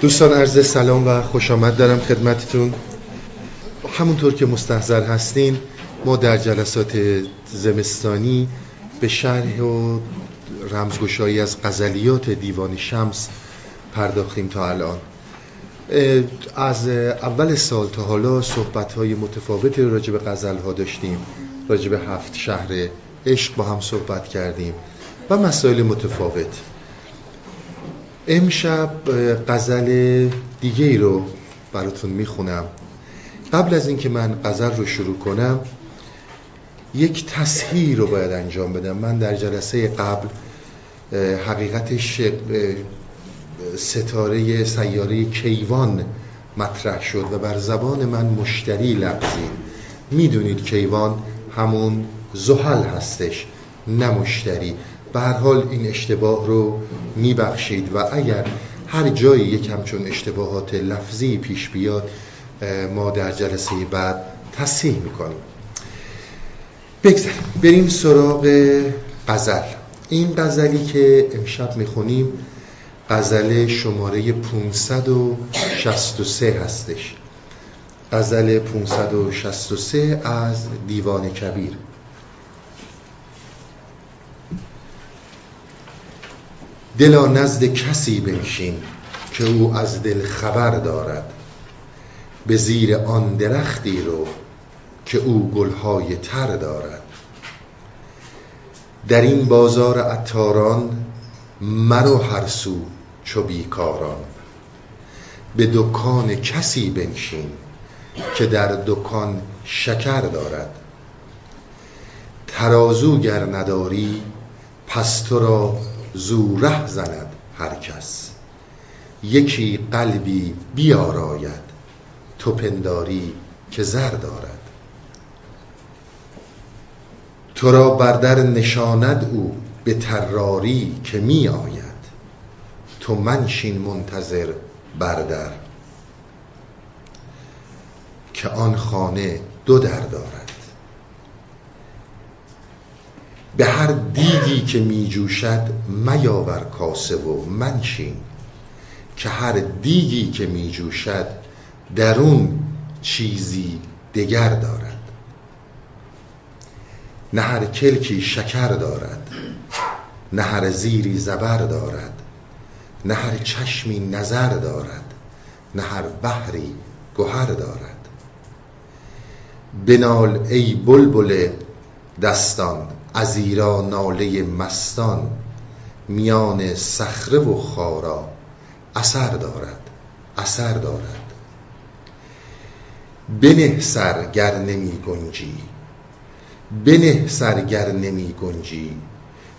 دوستان عرض سلام و خوش آمد دارم خدمتتون. همونطور که مستحضر هستین ما در جلسات زمستانی به شرح و رمزگشایی از غزلیات دیوان شمس پرداختیم تا الان. از اول سال تا حالا صحبت های متفاوت راجع به ها داشتیم. راجع به هفت شهر عشق با هم صحبت کردیم و مسائل متفاوت. امشب غزل دیگه ای رو براتون می‌خونم. قبل از اینکه من غزل رو شروع کنم یک تصحیح رو باید انجام بدم. من در جلسه قبل حقیقتش ستاره سیاره کیوان مطرح شد و بر زبان من مشتری لغزید می‌دونید کیوان همون زحل هستش نه مشتری. به هر حال این اشتباه رو میبخشید و اگر هر جایی یک همچون اشتباهات لفظی پیش بیاد ما در جلسه بعد تصحیح می‌کنیم. بگذاریم. بریم سراغ غزل. این غزلی که امشب می‌خونیم غزل شماره 563 هستش. غزل 563 از دیوان کبیر. دلا نزد کسی بنشین که او از دل خبر دارد. به زیر آن درختی رو که او گلهای تر دارد. در این بازار عطاران مرو هر سو چو بیکاران. به دکان کسی بنشین که در دکان شکر دارد. ترازو گر نداری پس تو را زوره زند هر کس. یکی قلبی بیاراید تو پنداری که زر دارد. تو را بردر نشاند او به تراری که می آید. تو منشین منتظر بردر که آن خانه دو در دارد. به هر دیگی که می جوشد میاور کاسه و منشین. که هر دیگی که می جوشد درون چیزی دگر دارد. نه هر کلکی شکر دارد نه هر زیری زبر دارد نه هر چشمی نظر دارد نه هر بحری گهر دارد. بنال ای بلبل دستان از ایرا ناله مستان میان صخره و خارا اثر دارد اثر دارد. بنه سر گر نمی گنجی بنه سر گر نمی گنجی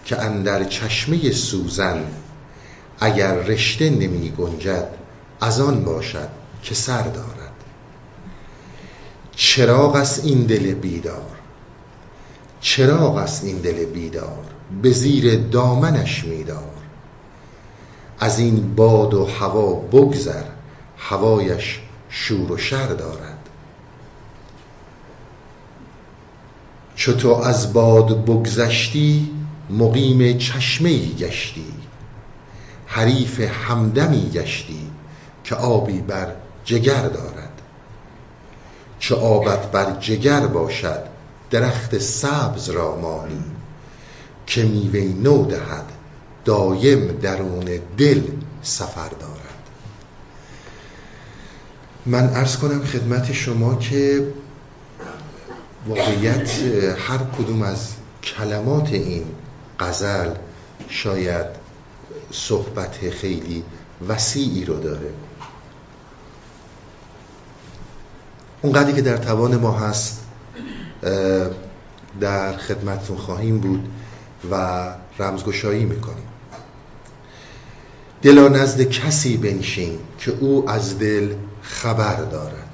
که اندر چشمه سوزن اگر رشته نمی گنجد از آن باشد که سر دارد. چراغ است این دل بیدار چراغ است این دل بیدار به زیر دامنش میدار. از این باد و هوا بگذر هوایش شور و شر دارد. چو از باد بگذشتی مقیم چشمه گشتی. حریف همدمی گشتی که آبی بر جگر دارد. چو آبت بر جگر باشد درخت سبز را مانی که میوه نو دهد دایم درون دل سفر دارد. من ارز کنم خدمت شما که واقعیت هر کدوم از کلمات این غزل شاید صحبت خیلی وسیعی رو داره. اونقدری که در توان ما هست در خدمتتون خواهیم بود و رمزگشایی می‌کنیم. دلا نزد کسی بنشین که او از دل خبر دارد.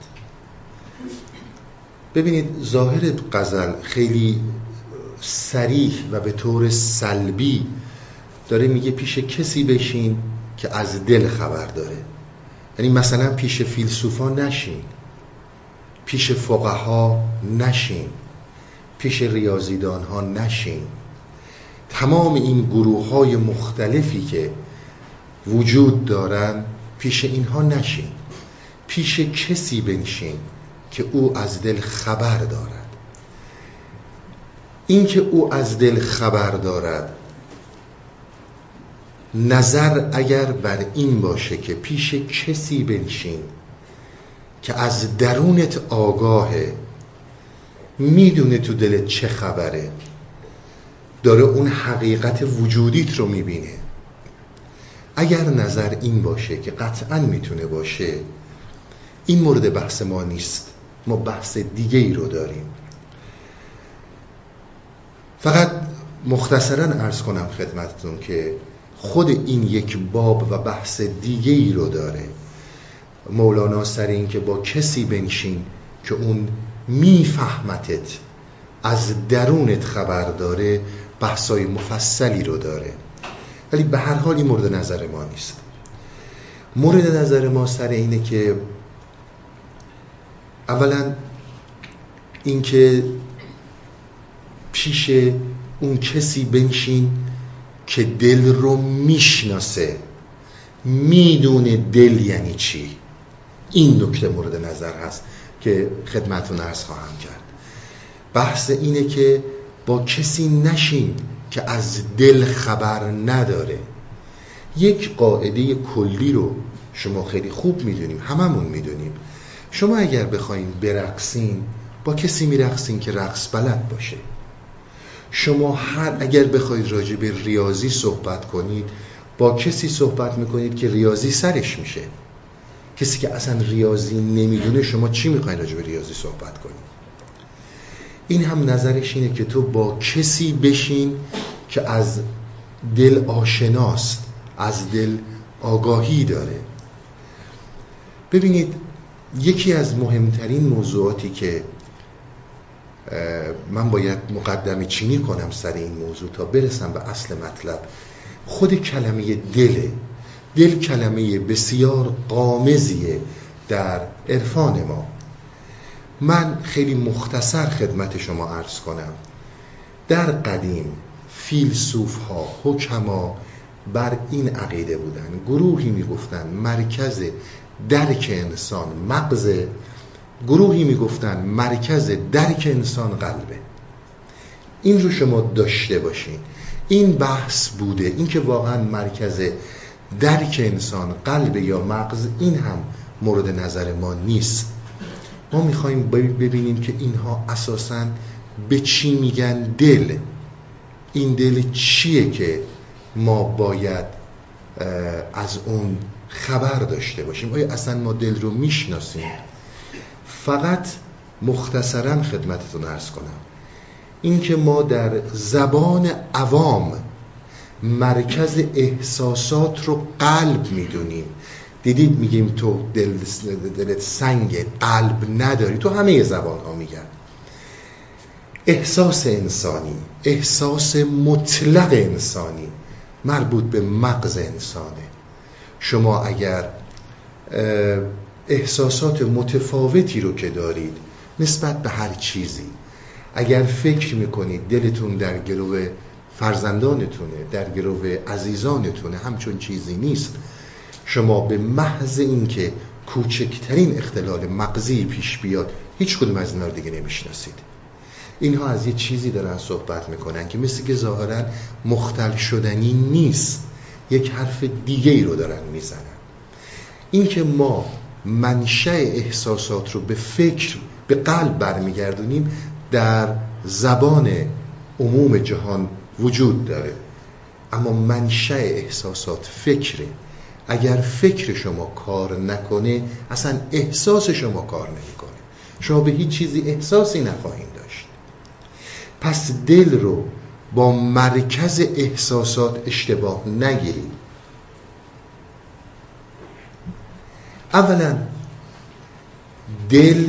ببینید ظاهر غزل خیلی سریح و به طور سلبی داره میگه پیش کسی بشین که از دل خبر داره. یعنی مثلا پیش فیلسوفا نشین. پیش فقها نشین پیش ریاضیدان ها نشین. تمام این گروه های مختلفی که وجود دارن پیش اینها نشین. پیش کسی بنشین که او از دل خبر دارد. اینکه او از دل خبر دارد نظر اگر بر این باشه که پیش کسی بنشین که از درونت آگاهه می‌دونه تو دلت چه خبره. داره اون حقیقت وجودیت رو می‌بینه. اگر نظر این باشه که قطعا می‌تونه باشه این مورد بحث ما نیست. ما بحث دیگه ای رو داریم. فقط مختصرا ارز کنم خدمتتون که خود این یک باب و بحث دیگه ای رو داره. مولانا سر این که با کسی بنشین که اون میفهمتت از درونت خبر داره بحثای مفصلی رو داره. ولی به هر حال این مورد نظر ما نیست. مورد نظر ما سر اینه که اولا اینکه پیش اون کسی بنشین که دل رو می‌شناسه. می‌دونه دل یعنی چی. این نکته مورد نظر هست که خدمتون ارز خواهم کرد. بحث اینه که با کسی نشین که از دل خبر نداره. یک قاعده کلی رو شما خیلی خوب می‌دونیم هممون می‌دونیم. شما اگر بخواین برقصین با کسی میرقصین که رقص بلد باشه. شما هر اگر بخواید راجع به ریاضی صحبت کنید با کسی صحبت می‌کنید که ریاضی سرش میشه. کسی که اصلا ریاضی نمی‌دونه شما چی می‌خواید راجع به ریاضی صحبت کنید این هم نظرش اینه که تو با کسی بشین که از دل آشناست از دل آگاهی داره. ببینید یکی از مهمترین موضوعاتی که من باید مقدمی چینی کنم سر این موضوع تا برسم به اصل مطلب خود کلمه دله دل کلمه بسیار قامزیه در عرفان ما. من خیلی مختصر خدمت شما عرض کنم. در قدیم فیلسوف ها حکما بر این عقیده بودن. گروهی می‌گفتن مرکز درک انسان مغز گروهی می‌گفتن مرکز درک انسان قلبه. این رو شما داشته باشین. این بحث بوده. این که واقعا مرکز درک انسان قلب یا مغز این هم مورد نظر ما نیست. ما می‌خوایم ببینیم که اینها اساسا به چی میگن دل. این دل چیه که ما باید از اون خبر داشته باشیم؟ آیا اصلا ما دل رو می‌شناسیم؟ فقط مختصرا خدمتتون ارز کنم. اینکه ما در زبان عوام مرکز احساسات رو قلب می‌دونیم. دیدید میگیم تو دل دلت سنگ قلب نداری. تو همه زبان ها میگن. احساس انسانی احساس مطلق انسانی مربوط به مغز انسانه. شما اگر احساسات متفاوتی رو که دارید نسبت به هر چیزی اگر فکر می‌کنید دلتون در گروه فرزندانتونه در گروه عزیزانتونه همچون چیزی نیست. شما به محض اینکه کوچکترین اختلال مغزی پیش بیاد هیچ کدوم از اینا رو دیگه نمی‌شناسید. اینها از یه چیزی دارن صحبت می‌کنن که مثل که ظاهرا مختل شدنی نیست. یک حرف دیگه ای رو دارن می‌زنن. این که ما منشأ احساسات رو به فکر به قلب برمیگردونیم در زبان عموم جهان وجود داره. اما منشأ احساسات فکره. اگر فکر شما کار نکنه اصلا احساس شما کار نمی‌کنه. شما به هیچ چیزی احساسی نخواهید داشت. پس دل رو با مرکز احساسات اشتباه نگیرید اولا دل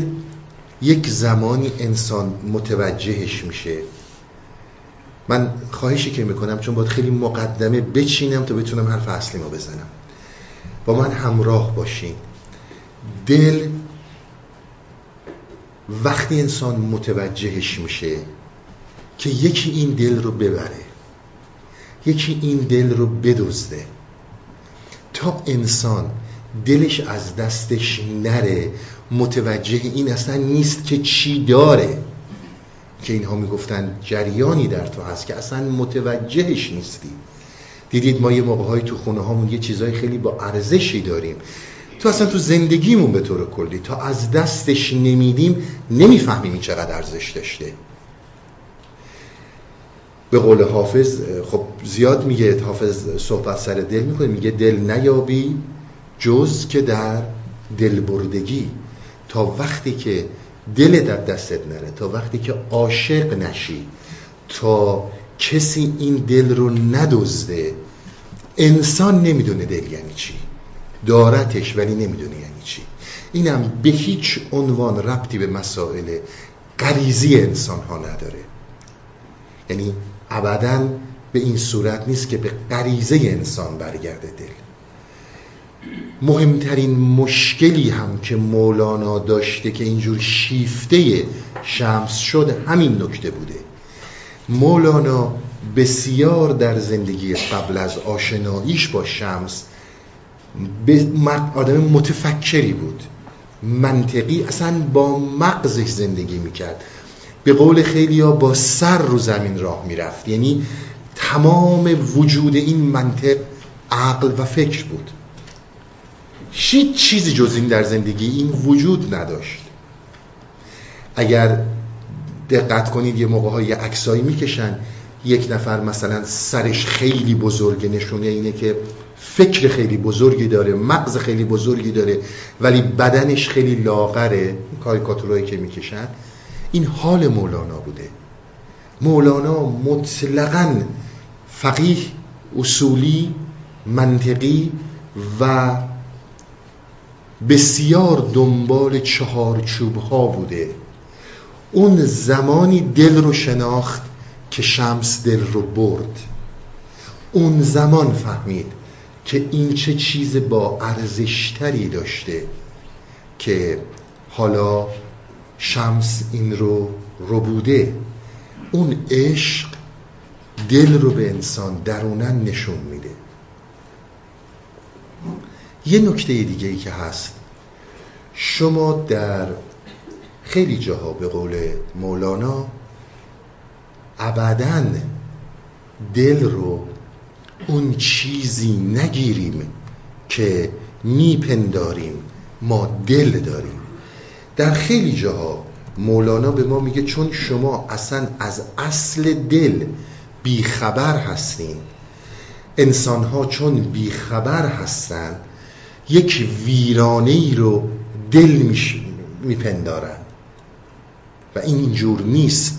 یک زمانی انسان متوجهش میشه. من خواهشی که می‌کنم چون باید خیلی مقدمه بچینم تا بتونم حرف اصلی ما بزنم. با من همراه باشین. دل وقتی انسان متوجهش میشه که یکی این دل رو ببره یکی این دل رو بدزده تا انسان دلش از دستش نره متوجه این اصلا نیست که چی داره. که اینها می‌گفتن جریانی در تو هست که اصلا متوجهش نیستی. دیدید ما یه موقع تو خونه هامون یه چیزهای خیلی با ارزشی داریم. تو اصلا تو زندگیمون به طور کلی تا از دستش نمیدیم نمی‌فهمیم این چقدر ارزش داشته. به قول حافظ خب زیاد میگه حافظ صحبت سر دل می‌کنه میگه دل نیابی جز که در دل بردگی تا وقتی که دل در دستت نره. تا وقتی که عاشق نشی تا کسی این دل رو ندزده انسان نمی‌دونه دل یعنی چی. دارتش ولی نمی‌دونه یعنی چی. اینم به هیچ عنوان ربطی به مسائل غریزی انسان ها نداره. یعنی ابدا به این صورت نیست که به غریزه انسان برگرده دل. مهمترین مشکلی هم که مولانا داشته که اینجور شیفته شمس شد همین نکته بوده. مولانا بسیار در زندگی قبل از آشناییش با شمس آدم متفکری بود. منطقی اصلا با مغزش زندگی می‌کرد. به قول خیلی ها با سر رو زمین راه می‌رفت. یعنی تمام وجود این منطق عقل و فکر بود. هیچ چیزی جز این در زندگی این وجود نداشت. اگر دقت کنید یه موقع های عکسایی می‌کشن. یک نفر مثلا سرش خیلی بزرگه نشونه اینه که فکر خیلی بزرگی داره مغز خیلی بزرگی داره ولی بدنش خیلی لاغره. کاریکاتورایی که می‌کشن این حال مولانا بوده. مولانا مطلقا فقیه اصولی منطقی و بسیار دنبال چهارچوب ها بوده. اون زمانی دل رو شناخت که شمس دل رو برد. اون زمان فهمید که این چه چیز با ارزشتری داشته که حالا شمس این رو ربوده اون عشق دل رو به انسان درونن نشون میده. یه نکته دیگه ای که هست. شما در خیلی جاها به قول مولانا ابدا دل رو اون چیزی نگیریم که میپنداریم ما دل داریم. در خیلی جاها مولانا به ما میگه چون شما اصلا از اصل دل بیخبر هستین انسان ها چون بیخبر هستن یک ویرانه ای رو دل میپندارن. و این اینجور نیست.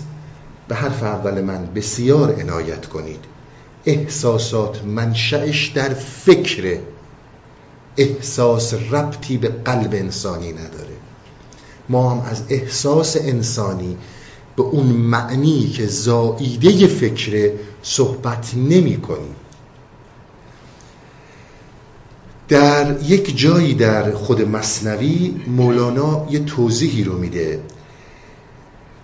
به حرف اول من بسیار عنایت کنید. احساسات منشأش در فکر. احساس ربطی به قلب انسانی نداره. ما هم از احساس انسانی به اون معنی که زائیده فکر صحبت نمی کنیم. در یک جایی در خود مصنوی مولانا یه توضیحی رو میده.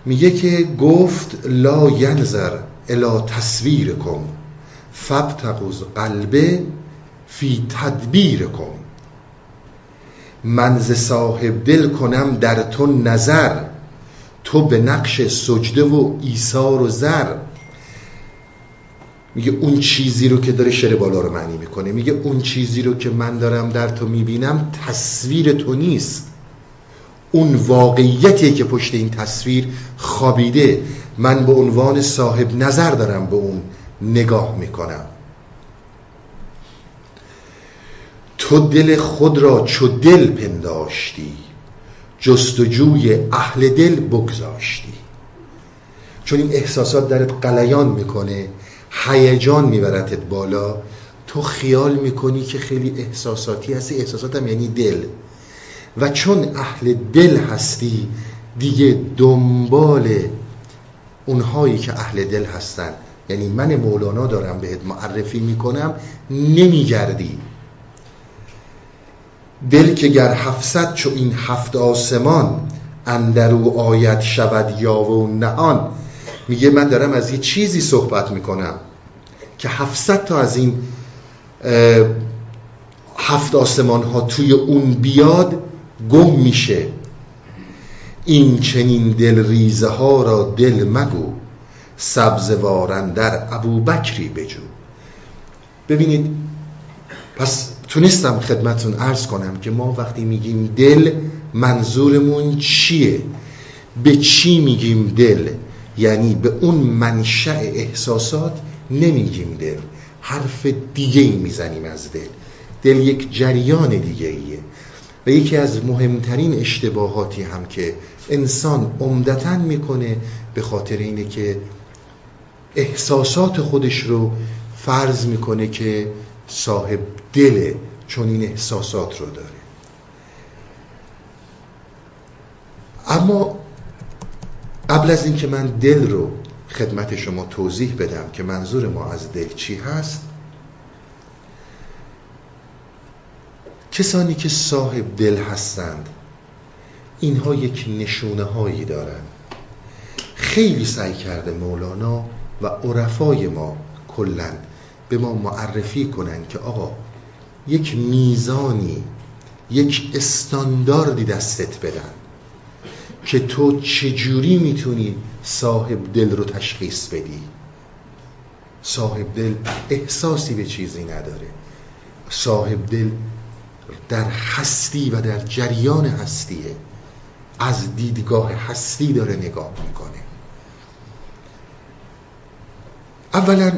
میگه که گفت لا ینظر الا تصویر کن فبتقوز قلبه فی تدبیر کن من ز صاحب دل کنم در تو نظر تو به نقش سجده و ایثار و زر. میگه اون چیزی رو که داره شعر بالا رو معنی می‌کنه. میگه اون چیزی رو که من دارم در تو می‌بینم تصویر تو نیست. اون واقعیتی که پشت این تصویر خوابیده. من به عنوان صاحب نظر دارم به اون نگاه می‌کنم. تو دل خود را چو دل پنداشتی جستجوی اهل دل بگذاشتی. چون این احساسات درت قلیان می‌کنه هیجان میبرتت بالا. تو خیال می‌کنی که خیلی احساساتی هستی. احساساتم یعنی دل. و چون اهل دل هستی دیگه دنبال اونهایی که اهل دل هستن. یعنی من مولانا دارم بهت معرفی می‌کنم نمیگردی. دل که گر هفتصد چو این هفت آسمان اندرو آیت شود یاوه و نهان میگه من دارم از یه چیزی صحبت می‌کنم که هفتصد تا از این هفت آسمان ها توی اون بیاد گم میشه. این چنین دل ریزه ها را دل مگو سبز وارن در ابو بکری بجو. ببینید پس تونستم خدمتون عرض کنم که ما وقتی میگیم دل منظورمون چیه؟ به چی میگیم دل؟ یعنی به اون منشأ احساسات نمیگیم دل. حرف دیگه ای می‌زنیم از دل. دل یک جریان دیگه ایه و یکی از مهمترین اشتباهاتی هم که انسان عمدتا می‌کنه به خاطر اینه که احساسات خودش رو فرض می‌کنه که صاحب دله چون این احساسات رو داره. اما قبل از اینکه من دل رو خدمت شما توضیح بدم که منظور ما از دل چی هست کسانی که صاحب دل هستند اینها یک نشونه هایی دارند. خیلی سعی کرده مولانا و عرفای ما کلا به ما معرفی کنند که آقا یک میزانی یک استانداردی دستت بدن. که تو چجوری می‌تونی صاحب دل رو تشخیص بدی؟ صاحب دل احساسی به چیزی نداره. صاحب دل در هستی و در جریان هستیه. از دیدگاه هستی داره نگاه می‌کنه. اولا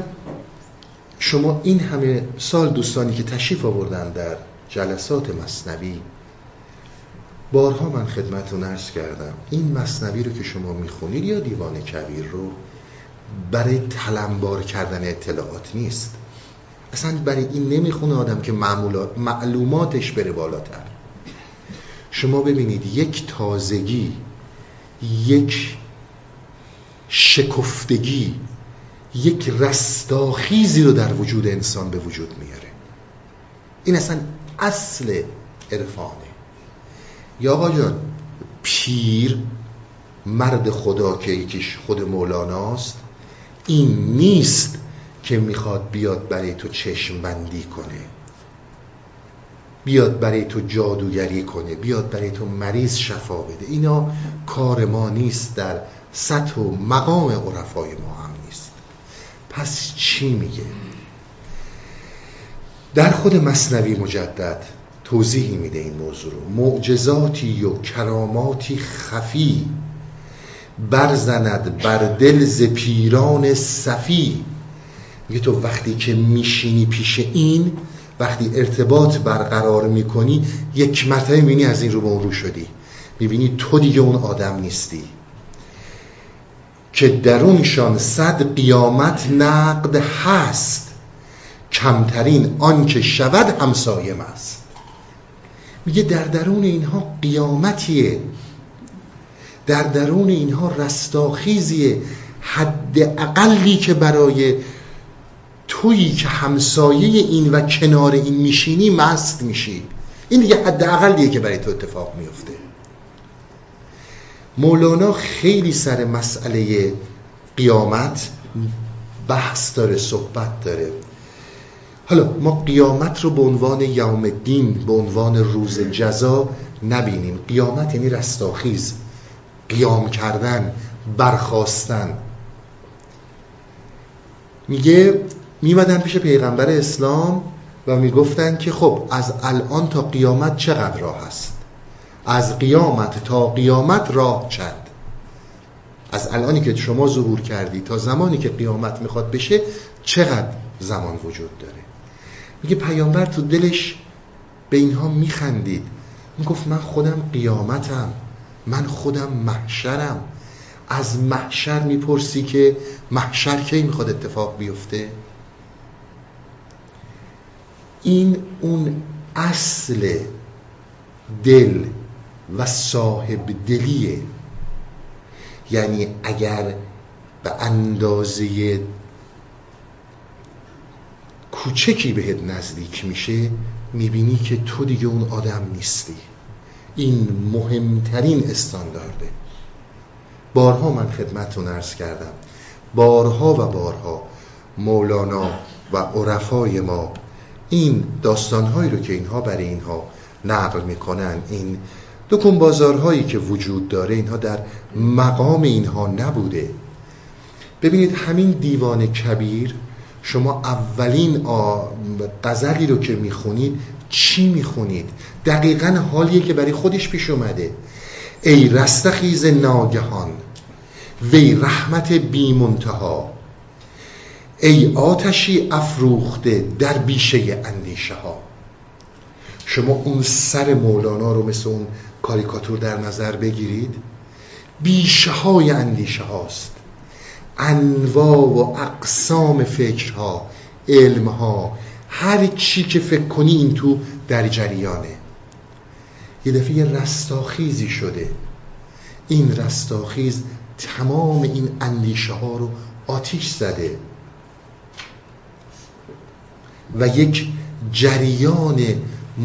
شما این همه سال دوستانی که تشریف آوردن در جلسات مصنوی بارها من خدمتتون عرض کردم. این مصنوی رو که شما می‌خونید یا دیوان کبیر رو برای تلمبار کردن اطلاعات نیست. اصلا برای این نمی‌خونه آدم که معلوماتش بره بالاتر. شما ببینید یک تازگی یک شکفتگی یک رستاخیزی رو در وجود انسان به وجود میاره. این اصلا اصل عرفانه. یا آقا جان پیر مرد خدا که یکیش خود مولاناست این نیست که می‌خواد بیاد برای تو چشم بندی کنه بیاد برای تو جادوگری کنه بیاد برای تو مریض شفا بده. اینا کار ما نیست در سطح و مقام عرفای ما هم نیست. پس چی میگه؟ در خود مصنوی مجدد توضیحی میده این موضوع رو. معجزاتی و کراماتی خفی برزند بر دل ز پیران صفی. میگه تو وقتی که میشینی پیش این وقتی ارتباط برقرار می‌کنی یک مرتبه می‌بینی از این رو به اون رو شدی. می‌بینی تو دیگه اون آدم نیستی. که درونشان صد قیامت نقد هست. کمترین آنکه شود همسایم است میگه در درون اینها قیامتیه. در درون اینها رستاخیزیه. حد اقلی که برای تویی که همسایه این و کنار این میشینی مست میشی. این دیگه حد اقلیه که برای تو اتفاق میفته مولانا خیلی سر مسئله قیامت بحث داره صحبت داره. حالا ما قیامت رو به عنوان یوم الدین به عنوان روز جزا نبینیم. قیامت یعنی رستاخیز قیام کردن برخواستن میگه میمدن پیش پیغمبر اسلام و می‌گفتن که خب از الان تا قیامت چقدر راه هست از قیامت تا قیامت راه چند؟ از الانی که شما ظهور کردی تا زمانی که قیامت می‌خواد بشه چقدر زمان وجود داره؟ میگه پیامبر تو دلش به اینها میخندید. می‌گفت من خودم قیامتم. من خودم محشرم. از محشر می‌پرسی که محشر کی می‌خواد اتفاق بیفته؟ این اون اصل دل و صاحب دلیه. یعنی اگر به اندازه کوچکی بهت نزدیک میشه می‌بینی که تو دیگه اون آدم نیستی. این مهمترین استاندارده. بارها من خدمتتون ارز کردم. بارها و بارها مولانا و عرفای ما این داستانهایی رو که اینها برای اینها نقل می‌کنن این دکون بازارهایی که وجود داره اینها در مقام اینها نبوده. ببینید همین دیوان کبیر شما اولین غزلی رو که می‌خونید چی می‌خونید؟ دقیقا حالیه که برای خودش پیش اومده. ای رستخیز ناگهان وی رحمت بی منتها. ای آتشی افروخته در بیشه اندیشه ها شما اون سر مولانا رو مثل اون کاریکاتور در نظر بگیرید. بیشه های اندیشه هاست انواع و اقسام فکرها علمها هر چی که فکر کنی این تو در جریانه. یه دفعه رستاخیزی شده. این رستاخیز تمام این اندیشه ها رو آتیش زده. و یک جریان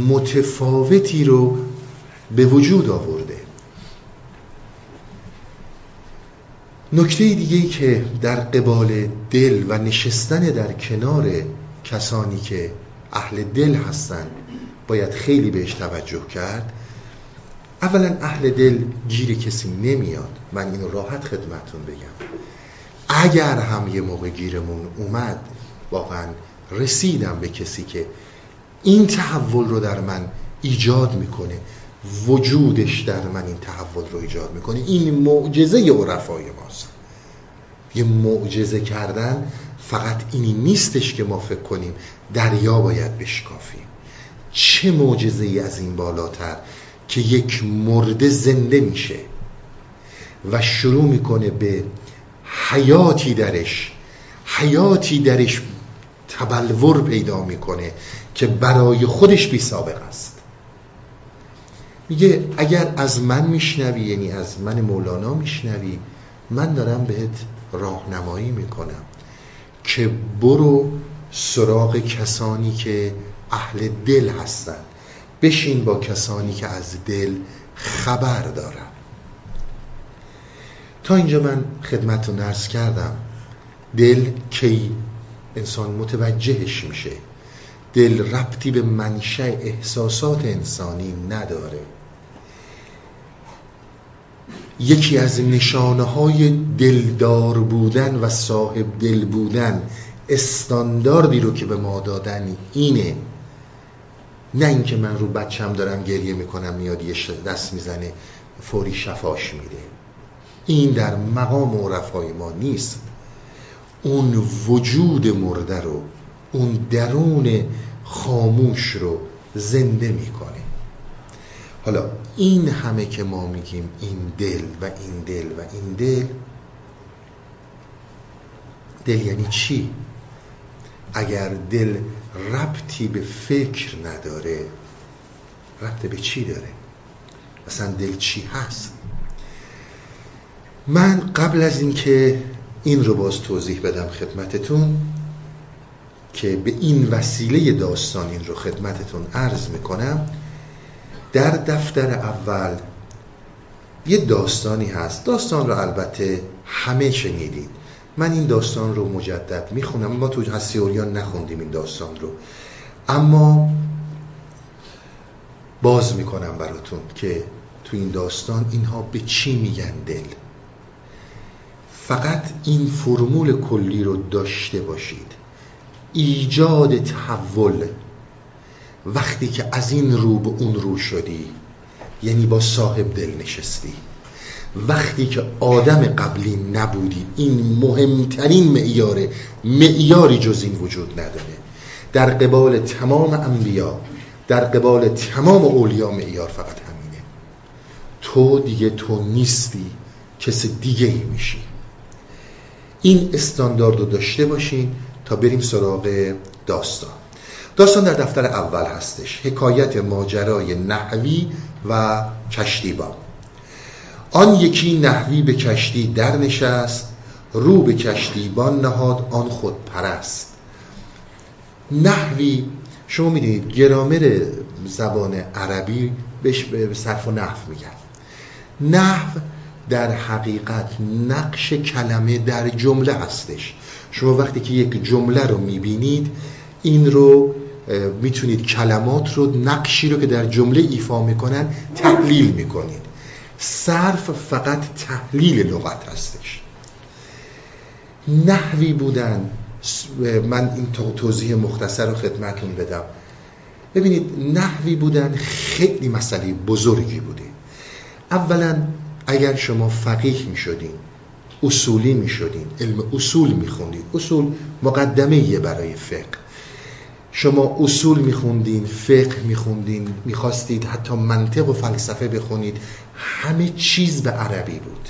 متفاوتی رو به وجود آورده. نکته دیگه ای که در قبال دل و نشستن در کنار کسانی که اهل دل هستند باید خیلی بهش توجه کرد اولا اهل دل گیر کسی نمیاد. من اینو راحت خدمتون بگم. اگر هم یه موقع گیرمون اومد واقعا رسیدم به کسی که این تحول رو در من ایجاد می‌کنه. وجودش در من این تحول رو ایجاد می‌کنه. این معجزه عرفای ماست. یه معجزه کردن فقط اینی نیستش که ما فکر کنیم دریا باید بشکافیم. چه معجزه ای از این بالاتر که یک مرده زنده میشه و شروع می‌کنه به حیاتی درش حیاتی درش تبلور پیدا می‌کنه که برای خودش بی سابق است. میگه اگر از من میشنوی یعنی از من مولانا میشنوی من دارم بهت راهنمایی می‌کنم که برو سراغ کسانی که اهل دل هستند بشین با کسانی که از دل خبر دارن. تا اینجا من خدمت رو نرس کردم. دل کی انسان متوجهش میشه. دل ربطی به منشأ احساسات انسانی نداره. یکی از نشانه های دلدار بودن و صاحب دل بودن استانداردی رو که به ما دادن اینه. نه اینکه من رو بچم دارم گریه می‌کنم میاد یه دست می‌زنه فوری شفاش میده. این در مقام عرفای ما نیست. اون وجود مرده رو اون درون خاموش رو زنده می‌کنه حالا این همه که ما میگیم این دل و این دل و این دل دل یعنی چی؟ اگر دل ربطی به فکر نداره ربط به چی داره؟ مثلا دل چی هست؟ من قبل از اینکه این رو باز توضیح بدم خدمتتون که به این وسیله داستان این رو خدمتتون عرض می‌کنم در دفتر اول یه داستانی هست. داستان رو البته همه شنیدید. من این داستان رو مجدد می‌خونم. ما تو هسیوریان نخوندیم این داستان رو. اما باز می‌کنم براتون که تو این داستان اینها به چی میگن دل. فقط این فرمول کلی رو داشته باشید. ایجاد تحول. وقتی که از این رو به اون رو شدی یعنی با صاحب دل نشستی. وقتی که آدم قبلی نبودی این مهمترین معیاره معیاری جز این وجود نداره. در قبال تمام انبیا در قبال تمام اولیا معیار فقط همینه. تو دیگه تو نیستی کس دیگه ای میشی. این استاندارد رو داشته باشین تا بریم سراغ داستان. داستان در دفتر اول هستش. حکایت ماجرای نحوی و کشتیبان آن یکی نحوی به کشتی در نشست رو به کشتیبان نهاد آن خود پرست. نحوی شما می‌دونید گرامر زبان عربی بهش به صرف و نحو میگن نحو در حقیقت نقش کلمه در جمله هستش. شما وقتی که یک جمله رو می‌بینید این رو می‌تونید کلمات رو نقشی رو که در جمله ایفا می‌کنن تحلیل می‌کنید. صرف فقط تحلیل لغت هستش. نحوی بودن من این توضیح مختصر رو خدمتون بدم. ببینید نحوی بودن خیلی مسئله بزرگی بوده. اولا اگر شما فقیه می شدین اصولی می شدین علم اصول می خوندید اصول مقدمه یه برای فقه. شما اصول می خوندین فقه می خوندین می خواستید حتی منطق و فلسفه بخونید همه چیز به عربی بود.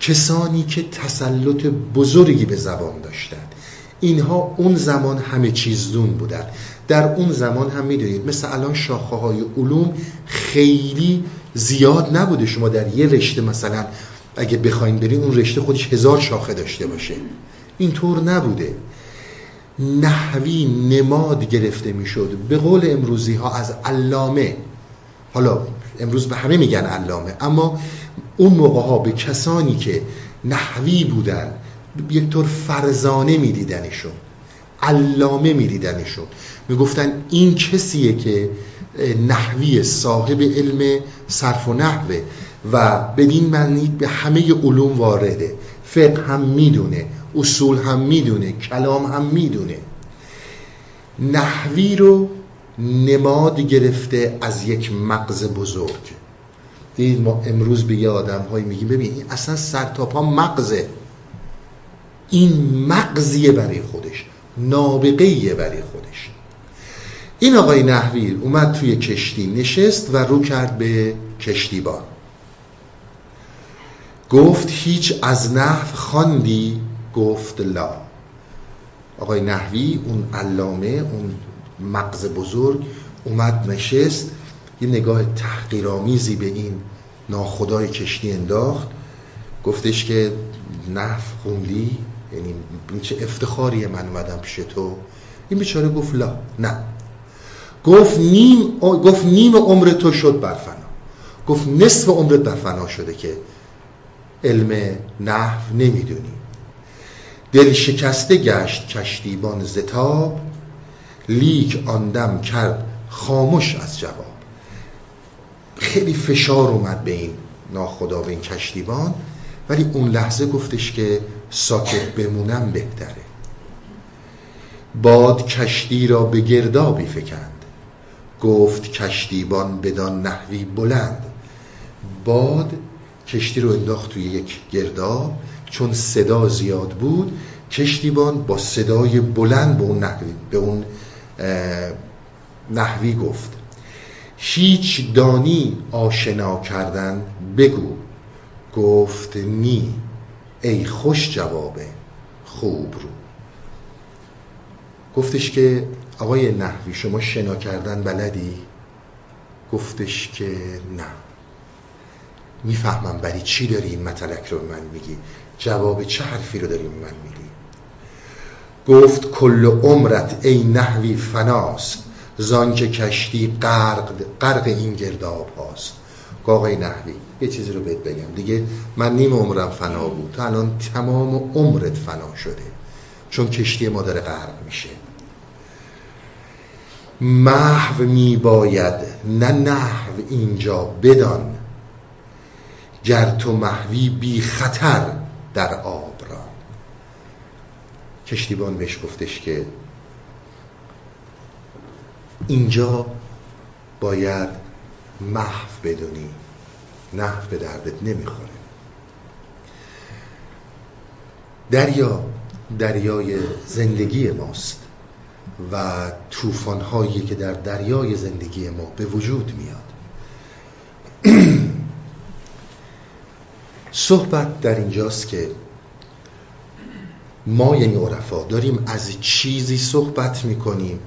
کسانی که تسلط بزرگی به زبان داشتند اینها اون زمان همه چیز دون بودن. در اون زمان هم می‌دونید مثل الان شاخه های علوم خیلی زیاد نبوده. شما در یه رشته مثلا اگه بخواین برین اون رشته خودش هزار شاخه داشته باشه. اینطور نبوده. نحوی نماد گرفته می‌شد. به قول امروزی ها از علامه. حالا امروز به همه میگن علامه اما اون موقع ها به کسانی که نحوی بودن یک طور فرزانه میدیدنشون. علامه میدیدنشون. می‌گفتن این کسیه که نحوی صاحب علم صرف و نحوه. و بدین معنی به همه علوم وارده. فقه هم می‌دونه اصول هم می‌دونه کلام هم می‌دونه. نحوی رو نماد گرفته از یک مغز بزرگ. دید ما امروز به یه آدم هایی میگیم ببین اصلا سرتاپا مغزه. این مغزیه برای خودش نابغیه برای خودش. این آقای نحوی اومد توی کشتی نشست و رو کرد به کشتیبان. گفت هیچ از نحو خواندی؟ گفت لا. آقای نحوی اون علامه اون مغز بزرگ اومد نشست یه نگاه تحقیرآمیزی به این ناخدای کشتی انداخت. گفتش که نحو خوندی؟ یعنی چه افتخاریه من اومدم پیش تو؟ این بیچاره گفت لا. نه. گفت نیم گفت نیم عمر تو شد بر فنا گفت نصف عمرت بر فنا شده که علم نحو نمی‌دونی دل شکسته گشت کشتیبان زتاب لیک آندم کرد خاموش از جواب. خیلی فشار اومد به این ناخدا به این کشتیبان ولی اون لحظه گفتش که ساکت بمونم بهتره. باد کشتی را به گردابی فکند. گفت کشتیبان بدان نحوی بلند. باد کشتی رو انداخت توی یک گرداب. چون صدا زیاد بود کشتیبان با صدای بلند به اون نحوی, به اون نحوی گفت. هیچ دانی آشنا کردن بگو. گفت نی. ای خوش جوابه خوب رو. گفتش که آقای نحوی شما شنا کردن بلدی؟ گفتش که نه. می‌فهمم برای چی داری این مطلق رو من میگی؟ جواب چه حرفی رو داری من میگی گفت کل عمرت ای نحوی فناست زان که کشتی غرق غرق این گرداب هاست. آقای نحوی یه چیزی رو بهت بگم. دیگه من نیم عمرم فنا بود. تو الان تمام عمرت فنا شده. چون کشتی ما داره غرق میشه. محو می باید نه نحو اینجا بدان. گر تو محوی بی خطر در آب را. کشتیبان بهش گفتش که اینجا باید محو بدونی نحو به دردت نمی‌خوره. دریا دریای زندگی ماست و توفان هایی که در دریای زندگی ما به وجود میاد. صحبت در اینجاست که ما یعنی عرفا داریم از چیزی صحبت می‌کنیم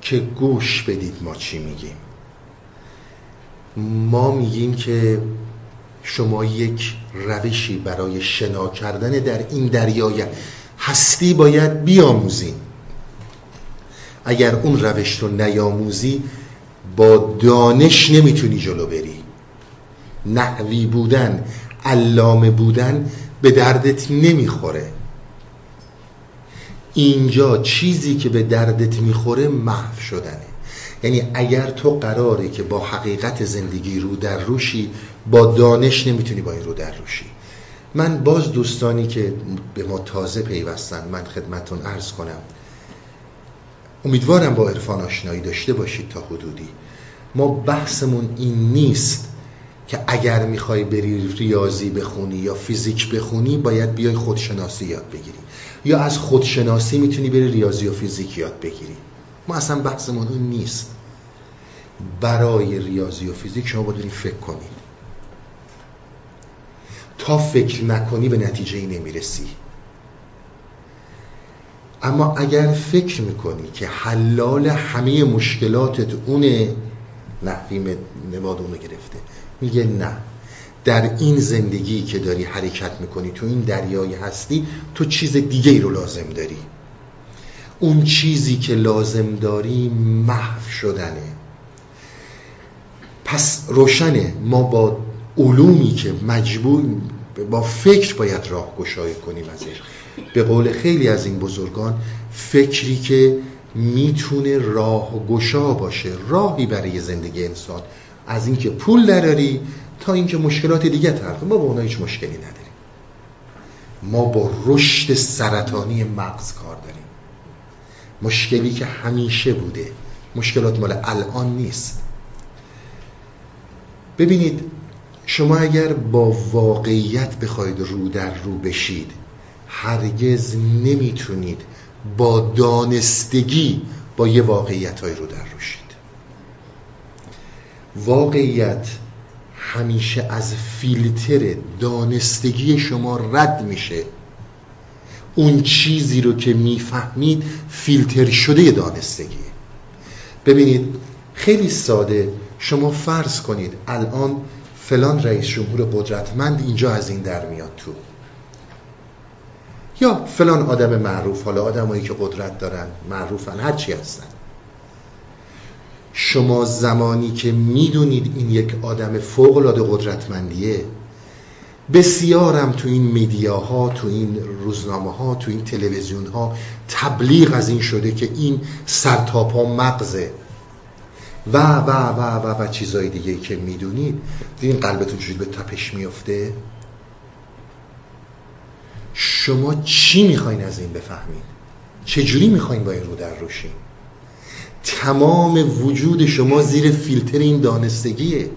که گوش بدید ما چی میگیم. ما میگیم که شما یک روشی برای شنا کردن در این دریای هستی باید بیاموزیم اگر اون روش رو نیاموزی با دانش نمی‌تونی جلو بری. نحوی بودن علامه بودن به دردت نمی‌خوره. اینجا چیزی که به دردت می‌خوره محو شدنه. یعنی اگر تو قراره که با حقیقت زندگی رو در روشی با دانش نمی‌تونی با این رو در روشی. من باز دوستانی که به ما تازه پیوستن من خدمتون عرض کنم. امیدوارم با عرفان آشنایی داشته باشید تا حدودی. ما بحثمون این نیست که اگر می‌خوای بری ریاضی بخونی یا فیزیک بخونی باید بیای خودشناسی یاد بگیری. یا از خودشناسی می‌تونی بری ریاضی و فیزیک یاد بگیری. ما اصلا بحثمون اون نیست. برای ریاضی و فیزیک شما باید فکر کنید تا فکر نکنی به نتیجه ای نمی‌رسی. اما اگر فکر می‌کنی که حلال همه مشکلاتت اونه نحوی نماد اونو گرفته. میگه نه. در این زندگی که داری حرکت می‌کنی تو این دریای هستی تو چیز دیگه رو لازم داری. اون چیزی که لازم داری محو شدنه. پس روشنه. ما با علومی که مجبور با فکر باید راه گشایی کنیم ازش. به قول خیلی از این بزرگان فکری که می‌تونه راه گشا باشه راهی برای زندگی انسان. از اینکه پول دراری تا اینکه مشکلات دیگه حل ما با اونها هیچ مشکلی نداریم. ما با رشد سرطانی مغز کار داریم. مشکلی که همیشه بوده. مشکلات مال الان نیست. ببینید شما اگر با واقعیت بخواید رو در رو بشید هرگز نمی‌تونید با دانستگی با یه واقعیت های رو در روشید واقعیت همیشه از فیلتر دانستگی شما رد میشه. اون چیزی رو که می‌فهمید فیلتر شده دانستگی ببینید خیلی ساده. شما فرض کنید الان فلان رئیس جمهور قدرتمند اینجا از این در میاد تو. یا فلان آدم معروف حالا آدمایی که قدرت دارن معروفن هر چی هستن. شما زمانی که می‌دونید این یک آدم فوق العاده قدرتمندیه بسیارم تو این میدیاها تو این روزنامه ها تو این تلویزیون ها تبلیغ از این شده که این سرتاپا مغزه. و و و و و چیزای دیگه که می‌دونید این قلبتون چجوری به تپش میفته شما چی می‌خواین از این بفهمید؟ چجوری می‌خواین با این رو در روشین تمام وجود شما زیر فیلتر این دانستگیه.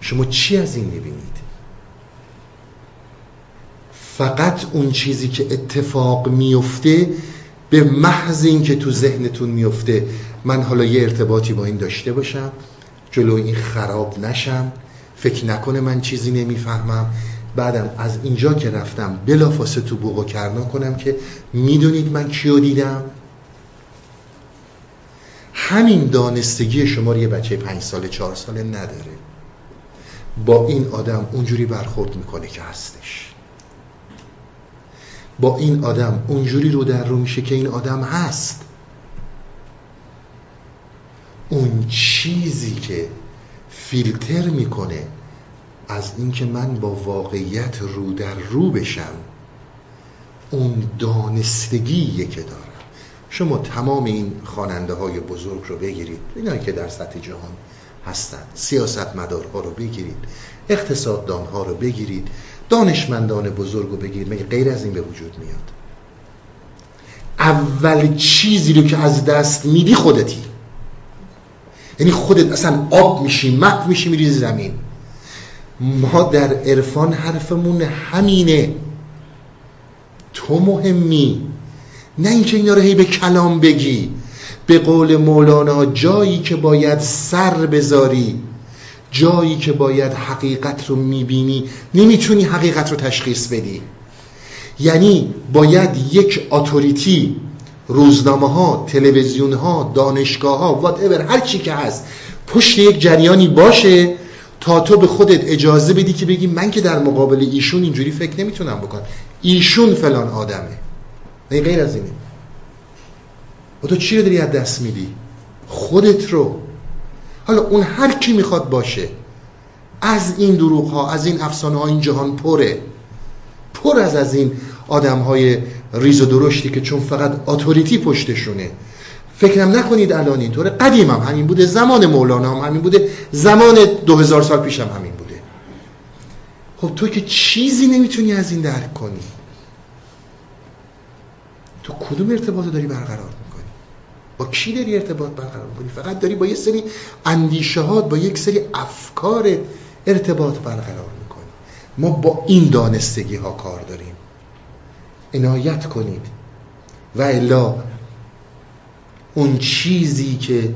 شما چی از این می‌بینید؟ فقط اون چیزی که اتفاق میفته به محض این که تو ذهنتون میفته من حالا یه ارتباطی با این داشته باشم جلو این خراب نشم فکر نکنه من چیزی نمی‌فهمم. بعدم از اینجا که رفتم بلافاصله تو بوق و کرنا کنم که می‌دونید من کیو دیدم. همین دانستگی شما رو یه بچه پنج ساله چهار ساله نداره. با این آدم اونجوری برخورد می‌کنه که هستش. با این آدم اونجوری رو در رو میشه که این آدم هست. اون چیزی که فیلتر می‌کنه از اینکه من با واقعیت رو در رو بشم اون دانستگیه که دارم. شما تمام این خواننده های بزرگ رو بگیرید. اینایی که در سطح جهان هستند سیاست مدارها رو بگیرید. اقتصاددان ها رو بگیرید. دانشمندان بزرگ رو بگیرید. مگه غیر از این به وجود میاد؟ اول چیزی رو که از دست میدی خودتی. یعنی خودت اصلا آب میشی محو میشی میری زمین. ما در عرفان حرفمون همینه. تو مهمی. نه اینکه اینا رو هی به کلام بگی. به قول مولانا جایی که باید سر بذاری جایی که باید حقیقت رو می‌بینی نمی‌تونی حقیقت رو تشخیص بدی. یعنی باید یک اتوریتی روزنامه ها تلویزیون ها دانشگاه ها وات هر چی که هست پشت یک جریانی باشه تا تو به خودت اجازه بدی که بگی من که در مقابل ایشون اینجوری فکر نمی‌تونم بکنم. ایشون فلان آدمه. نه غیر از اینه. و تو چی رو داری از دست میدی؟ خودت رو. حالا اون هر کی می‌خواد باشه. از این دروغ ها از این افسانه ها این جهان پره. پر از از این آدم های ریز و درشتی که چون فقط اتوریتی پشتشونه. فکرم نکنید الان اینطوره قدیم هم همین بوده. زمان مولانا هم همین بوده. زمان دو هزار سال پیش هم همین بوده. خب تو که چیزی نمی‌تونی از این درک کنی. تو کدوم ارتباط داری برقرار می‌کنی؟ با کی داری ارتباط برقرار می‌کنی؟ فقط داری با یه سری اندیشه با یک سری افکار ارتباط برقرار می‌کنی. ما با این دانستگی ها کار داریم. عنایت کنید. و الا اون چیزی که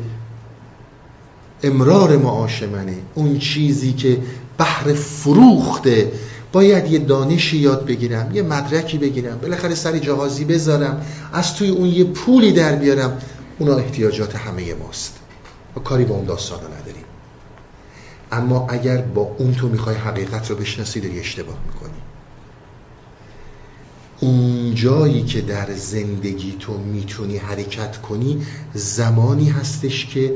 امرار معاش منه اون چیزی که بحر فروخته باید یه دانشی یاد بگیرم یه مدرکی بگیرم بالاخره سری جهازی بذارم از توی اون یه پولی در بیارم. اونا احتیاجات همه ماست. و کاری با اون داستان نداریم. اما اگر با اون تو می‌خوای حقیقت رو بشناسی داری اشتباه می‌کنی. اون جایی که در زندگی تو می‌تونی حرکت کنی زمانی هستش که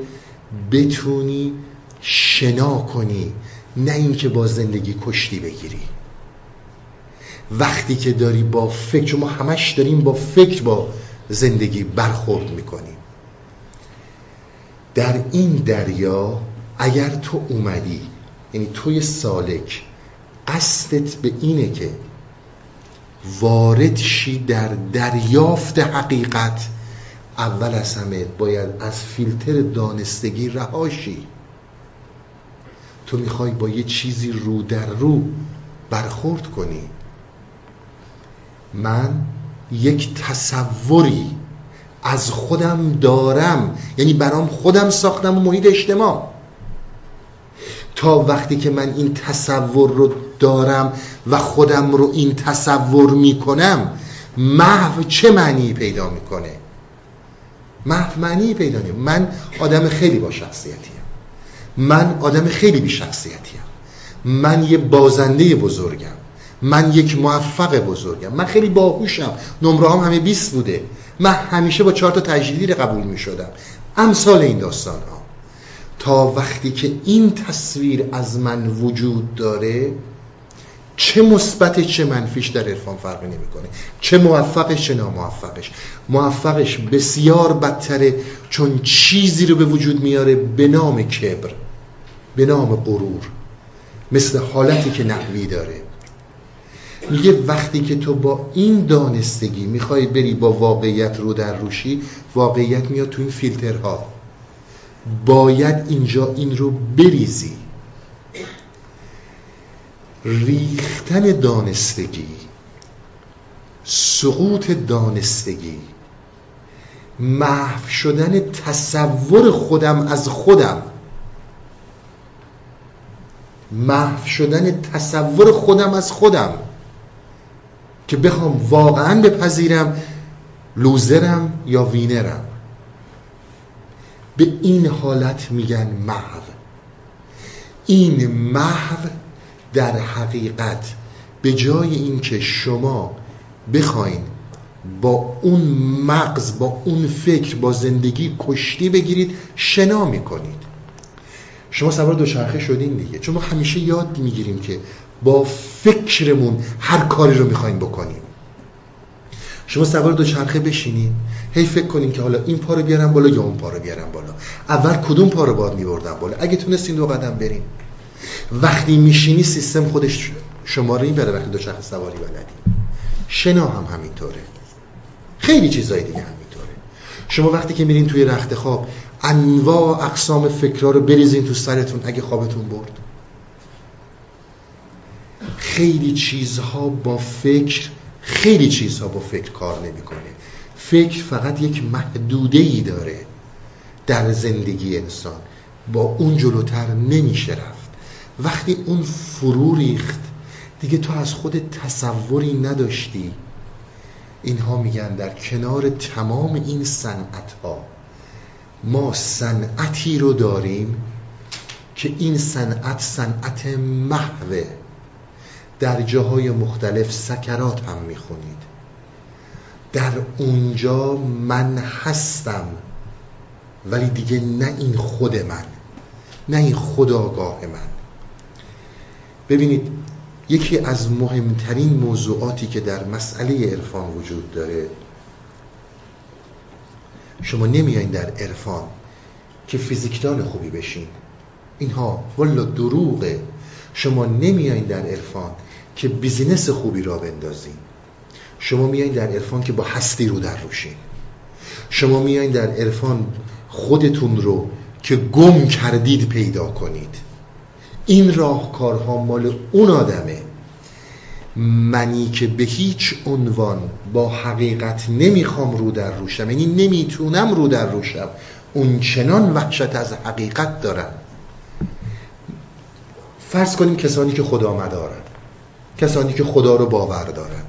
بتونی شنا کنی نه اینکه با زندگی کشتی بگیری. وقتی که داری با فکر ما همش داریم با فکر با زندگی برخورد می‌کنیم. در این دریا اگر تو اومدی یعنی توی سالک قصدت به اینه که وارد شی در دریافت حقیقت اول از همه باید از فیلتر دانستگی رهاشی تو می‌خوای با یه چیزی رو در رو برخورد کنی. من یک تصوری از خودم دارم. یعنی برام خودم ساختم و محیط اجتماع. تا وقتی که من این تصور رو دارم و خودم رو این تصور می‌کنم محو چه معنی پیدا می‌کنه؟ محو معنی پیدا می‌کنه. من آدم خیلی با شخصیتیم. من آدم خیلی بی شخصیتیم من یه بازنده بزرگم. من یک موفق بزرگم. من خیلی باهوشم. نمره هم همه 20 بوده. من همیشه با چهار تا تجدیدی قبول می شدم امثال این داستان ها تا وقتی که این تصویر از من وجود داره چه مثبت چه منفیش در عرفان فرقی نمی‌کنه. چه موفقش چه ناموفقش. موفقش بسیار بدتره چون چیزی رو به وجود میاره به نام کبر به نام غرور. مثل حالتی که نحوی داره. میگه وقتی که تو با این دانستگی می‌خوای بری با واقعیت رو در روشی واقعیت میاد تو این فیلترها. باید اینجا این رو بریزی. ریختن دانستگی سقوط دانستگی محو شدن تصور خودم از خودم محو شدن تصور خودم از خودم. که بخوام واقعا بپذیرم لوزرم یا وینرم. به این حالت میگن محو. این محو در حقیقت به جای اینکه شما بخواین با اون مغز با اون فکر با زندگی کشتی بگیرید شنا می‌کنید. شما سوار دوچرخه شدین دیگه. چون ما همیشه یاد می‌گیریم که با فکرمون هر کاری رو می‌خوایم بکنیم. شما سوار دوچرخه بشینید هی فکر کنین که حالا این پا رو بیارم بالا یا اون پا رو بیارم بالا. اول کدوم پا رو باید میبردم بالا؟ اگه تونستین دو قدم بریم وقتی میشینی سیستم خودش شماره بره وقتی دوچرخه سواری بلدی. شنا هم همینطوره. خیلی چیزای دیگه همینطوره. شما وقتی که میرین توی رخت خواب انواع اقسام فکرها رو بریزین تو سرتون اگه خوابتون برد. خیلی چیزها با فکر خیلی چیزها با فکر کار نمی‌کنه. فکر فقط یک محدوده ای داره در زندگی انسان. با اون جلوتر نمیشه رفت. وقتی اون فرو ریخت دیگه تو از خود تصوری نداشتی. اینها میگن در کنار تمام این صنعت ها ما صنعتی رو داریم که این صنعت صنعت محوه. در جاهای مختلف سکرات هم می‌خونید. در اونجا من هستم ولی دیگه نه این خود من نه این خداگاه من. ببینید یکی از مهمترین موضوعاتی که در مسئله عرفان وجود داره شما نمیایین در عرفان که فیزیکدان خوبی بشین. اینها والا دروغه. شما نمیایین در عرفان که بیزینس خوبی را بندازین شما میایین در عرفان که با هستی رو در روشین. شما میایین در عرفان خودتون رو که گم کردید پیدا کنید. این راهکارها مال اون آدمه. منی که به هیچ عنوان با حقیقت نمی‌خوام رو در روشم یعنی نمی‌تونم رو در روشم. اون چنان وحشت از حقیقت دارم. فرض کنیم کسانی که خدا مدارن کسانی که خدا رو باور دارن.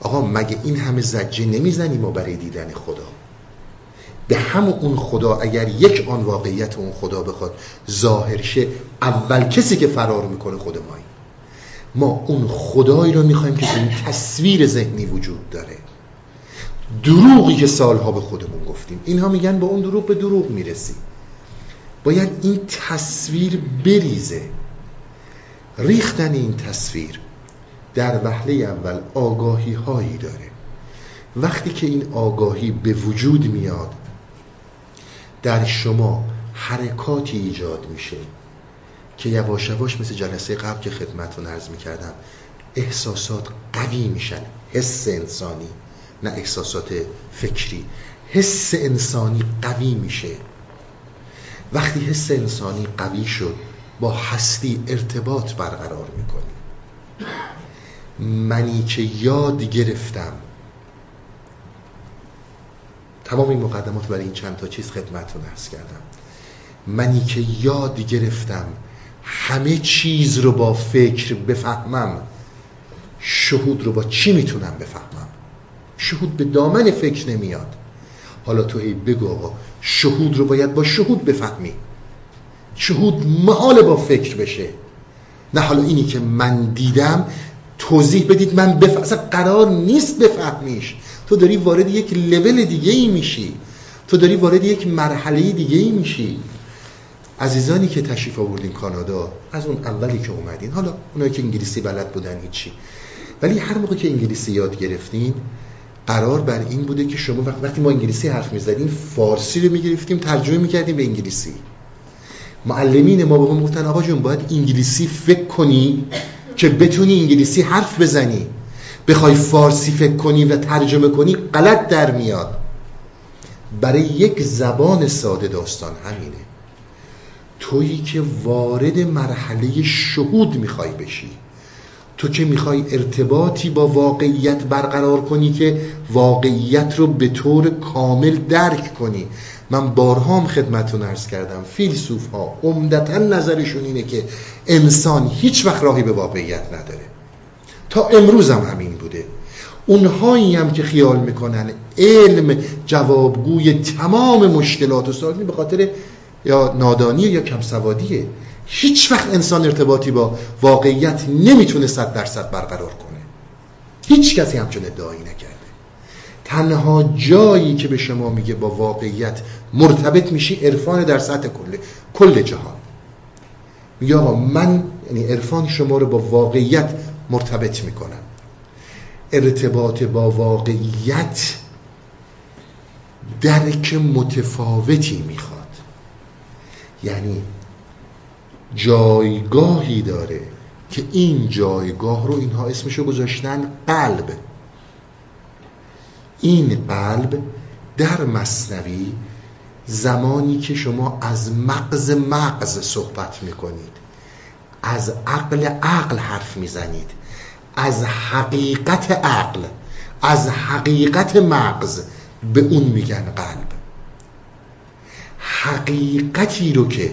آقا مگه این همه زجه نمی‌زنیم ما برای دیدن خدا؟ به همون اون خدا اگر یک آن واقعیت اون خدا بخواد ظاهر شه اول کسی که فرار می‌کنه خود مایی ما اون خدایی رو می‌خوایم که این تصویر ذهنی وجود داره. دروغی که سالها به خودمون گفتیم. اینها میگن با اون دروغ به دروغ می‌رسی. باید این تصویر بریزه. ریختن این تصویر در وهله اول آگاهی هایی داره. وقتی که این آگاهی به وجود میاد در شما حرکاتی ایجاد میشه که یواش یواش مثل جلسه قبل که خدمتون عرض می‌کردم احساسات قوی میشن. حس انسانی نه احساسات فکری. حس انسانی قوی میشه. وقتی حس انسانی قوی شد با هستی ارتباط برقرار می‌کنی. منی که یاد گرفتم. تمام این مقدمات برای این چند تا چیز خدمتون ارز کردم. منی که یاد گرفتم همه چیز رو با فکر بفهمم شهود رو با چی می‌تونم بفهمم؟ شهود به دامن فکر نمیاد. حالا تو ای بگو آقا شهود رو باید با شهود بفهمی. شهود محال با فکر بشه. نه حالا اینی که من دیدم توضیح بدید من بف... اصلا قرار نیست بفهمیش. تو داری وارد یک لول دیگه ای میشی. تو داری وارد یک مرحله دیگه ای میشی. عزیزانی که تشریف آوردین کانادا از اون اولی که اومدین حالا اونایی که انگلیسی بلد بودن هیچی. ولی هر موقع که انگلیسی یاد گرفتین قرار بر این بوده که شما وقتی ما انگلیسی حرف می‌زدیم فارسی رو می‌گرفتیم ترجمه می‌کردیم به انگلیسی. معلمین ما به ما گفتن آقا جون باید انگلیسی فکر کنی که بتونی انگلیسی حرف بزنی. بخوای فارسی فکر کنی و ترجمه کنی غلط در میاد. برای یک زبان ساده داستان همینه. تویی که وارد مرحله شهود می‌خوای بشی. تو که می‌خوای ارتباطی با واقعیت برقرار کنی که واقعیت رو به طور کامل درک کنی. من بارها هم خدمتون ارز کردم. فیلسوف ها عمدتا نظرشون اینه که انسان هیچ وقت راهی به واقعیت نداره. تا امروز هم همین بوده. اونهایی هم که خیال می‌کنن علم جوابگوی تمام مشکلات و سوالی به خاطر یا نادانی یا کمسوادیه. هیچ وقت انسان ارتباطی با واقعیت نمی‌تونه صد درصد برقرار کنه. هیچ کسی همچون ادعایی نکرده. تنها جایی که به شما میگه با واقعیت مرتبط میشی عرفان در سطح کل کل جهان. میگه آقا من یعنی عرفان شما رو با واقعیت مرتبط می‌کنم. ارتباط با واقعیت درک متفاوتی می‌خواد. یعنی جایگاهی داره که این جایگاه رو اینها اسمشو گذاشتن قلب. این قلب در مصنوی زمانی که شما از مغز مغز صحبت می‌کنید از عقل عقل حرف می‌زنید از حقیقت عقل از حقیقت مغز به اون میگن قلب. حقیقتی رو که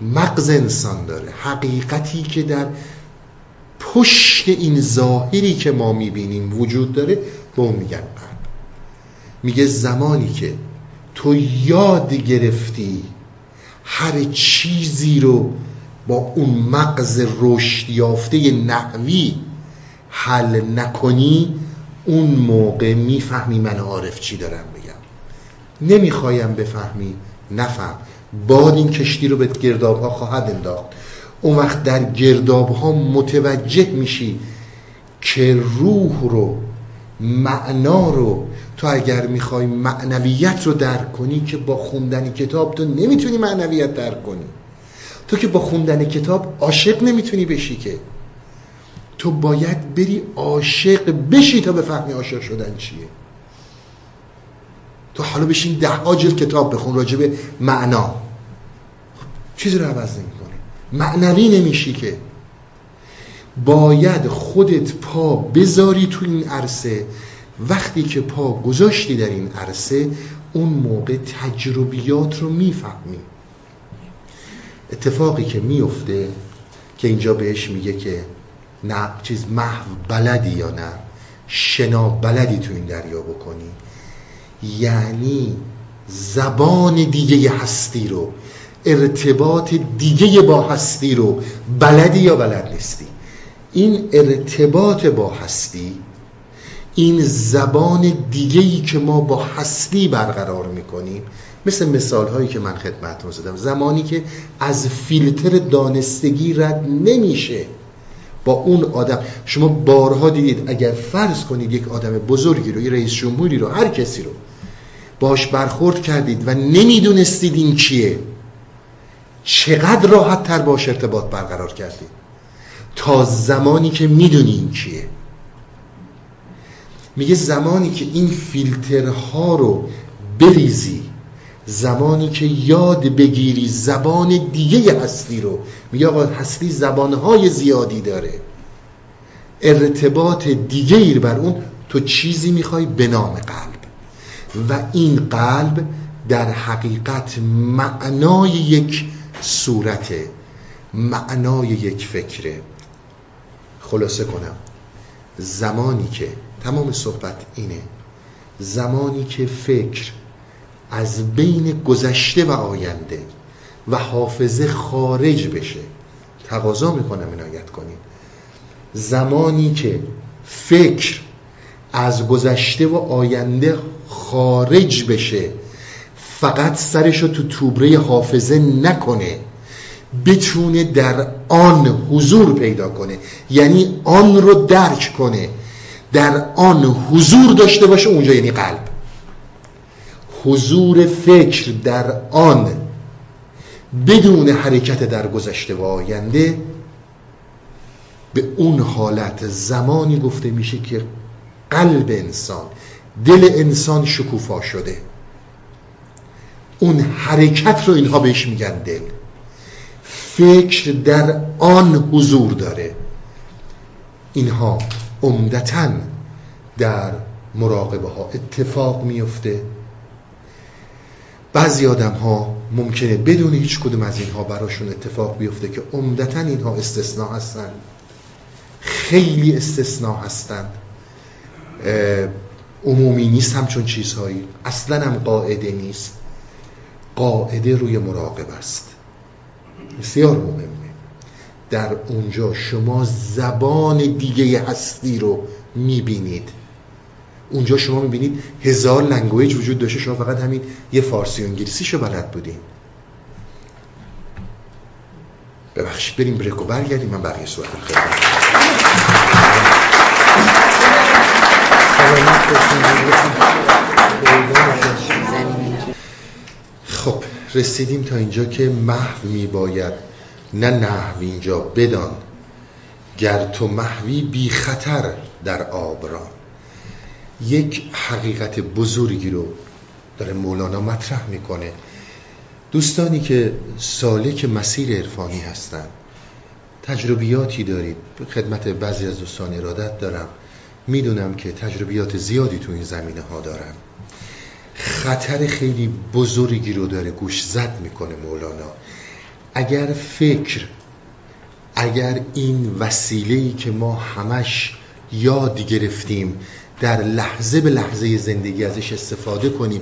مغز انسان داره حقیقتی که در پشت این ظاهری که ما می‌بینیم وجود داره به اون میگن قلب. میگه زمانی که تو یاد گرفتی هر چیزی رو با اون مغز رشد یافته نحوی حل نکنی اون موقع می‌فهمی من عارف چی دارم بگم نمی‌خوایم بفهمی نفهم. باد این کشتی رو به گرداب ها خواهد انداخت. اون وقت در گرداب ها متوجه میشی که روح رو معنا رو تو اگر می‌خوای معنویت رو درک کنی که با خوندن کتاب تو نمی‌تونی معنویت درک کنی. تو که با خوندن کتاب عاشق نمی‌تونی بشی که. تو باید بری عاشق بشی تا بفهمی عاشق شدن چیه. تو حالا بشین ده ها جلد کتاب بخون راجع به معنا. چیزی رو عوض نمی‌کنه معنوی نمیشی که. باید خودت پا بذاری تو این عرصه. وقتی که پا گذاشتی در این عرصه اون موقع تجربیات رو می‌فهمی. اتفاقی که میفته که اینجا بهش میگه که نه چیز محو بلدی یا نه شنا بلدی تو این دریا بکنی. یعنی زبان دیگه هستی رو ارتباط دیگه با هستی رو بلدی یا بلد نیستی؟ این ارتباط با هستی این زبان دیگه ای که ما با هستی برقرار می‌کنیم مثل مثال هایی که من خدمتتون زدم. زمانی که از فیلتر دانستگی رد نمیشه با اون آدم. شما بارها دیدید اگر فرض کنید یک آدم بزرگی رو یه رئیس جمهوری رو هر کسی رو باش برخورد کردید و نمی‌دونستید این چیه چقدر راحت تر باش ارتباط برقرار کردید. تا زمانی که می‌دونی این چیه میگه زمانی که این فیلترها رو بریزی زمانی که یاد بگیری زبان دیگه هستی رو. میگه آقا هستی زبانهای زیادی داره. ارتباط دیگه بر اون تو چیزی می‌خوای به نام قلب. و این قلب در حقیقت معنای یک صورته معنای یک فکره. خلاصه کنم. زمانی که تمام صحبت اینه زمانی که فکر از بین گذشته و آینده و حافظه خارج بشه تقاضا می‌کنم عنایت کنید زمانی که فکر از گذشته و آینده خارج بشه فقط سرشو تو توبره حافظه نکنه. بتونه در آن حضور پیدا کنه. یعنی آن رو درک کنه. در آن حضور داشته باشه اونجا یعنی قلب. حضور فکر در آن بدون حرکت در گذشته و آینده به اون حالت زمانی گفته میشه که قلب انسان دل انسان شکوفا شده. اون حرکت رو اینها بهش میگن دل. فکر در آن حضور داره. اینها عمدتا در مراقبه ها اتفاق میفته بعضی آدم ها ممکنه بدون هیچ کدوم از اینها براشون اتفاق بیفته که عمدتا اینها استثناء هستن. خیلی استثناء هستند عمومی نیست همچون چیزهایی. اصلا هم قاعده نیست. قاعده روی مراقب است. بسیار مهمه. در اونجا شما زبان دیگه هستی رو می‌بینید. اونجا شما می‌بینید هزار لنگویج وجود داشته. شما فقط همین یه فارسی و انگلیسی شو بلد بودین. ببخشید بریم بریک و برگردیم. من بقیه صورت خب رسیدیم تا اینجا که محو میباید نه نحو اینجا. بدان گر تو محوی بی خطر در آبران یک حقیقت بزرگی رو داره مولانا مطرح می‌کنه. دوستانی که سالک مسیر عرفانی هستند تجربیاتی دارید. خدمت بعضی از دوستان ارادت دارم. می‌دونم که تجربیات زیادی تو این زمینه ها دارم خطر خیلی بزرگی رو داره گوش زد می‌کنه مولانا. اگر فکر اگر این وسیله‌ای که ما همش یاد گرفتیم در لحظه به لحظه زندگی ازش استفاده کنیم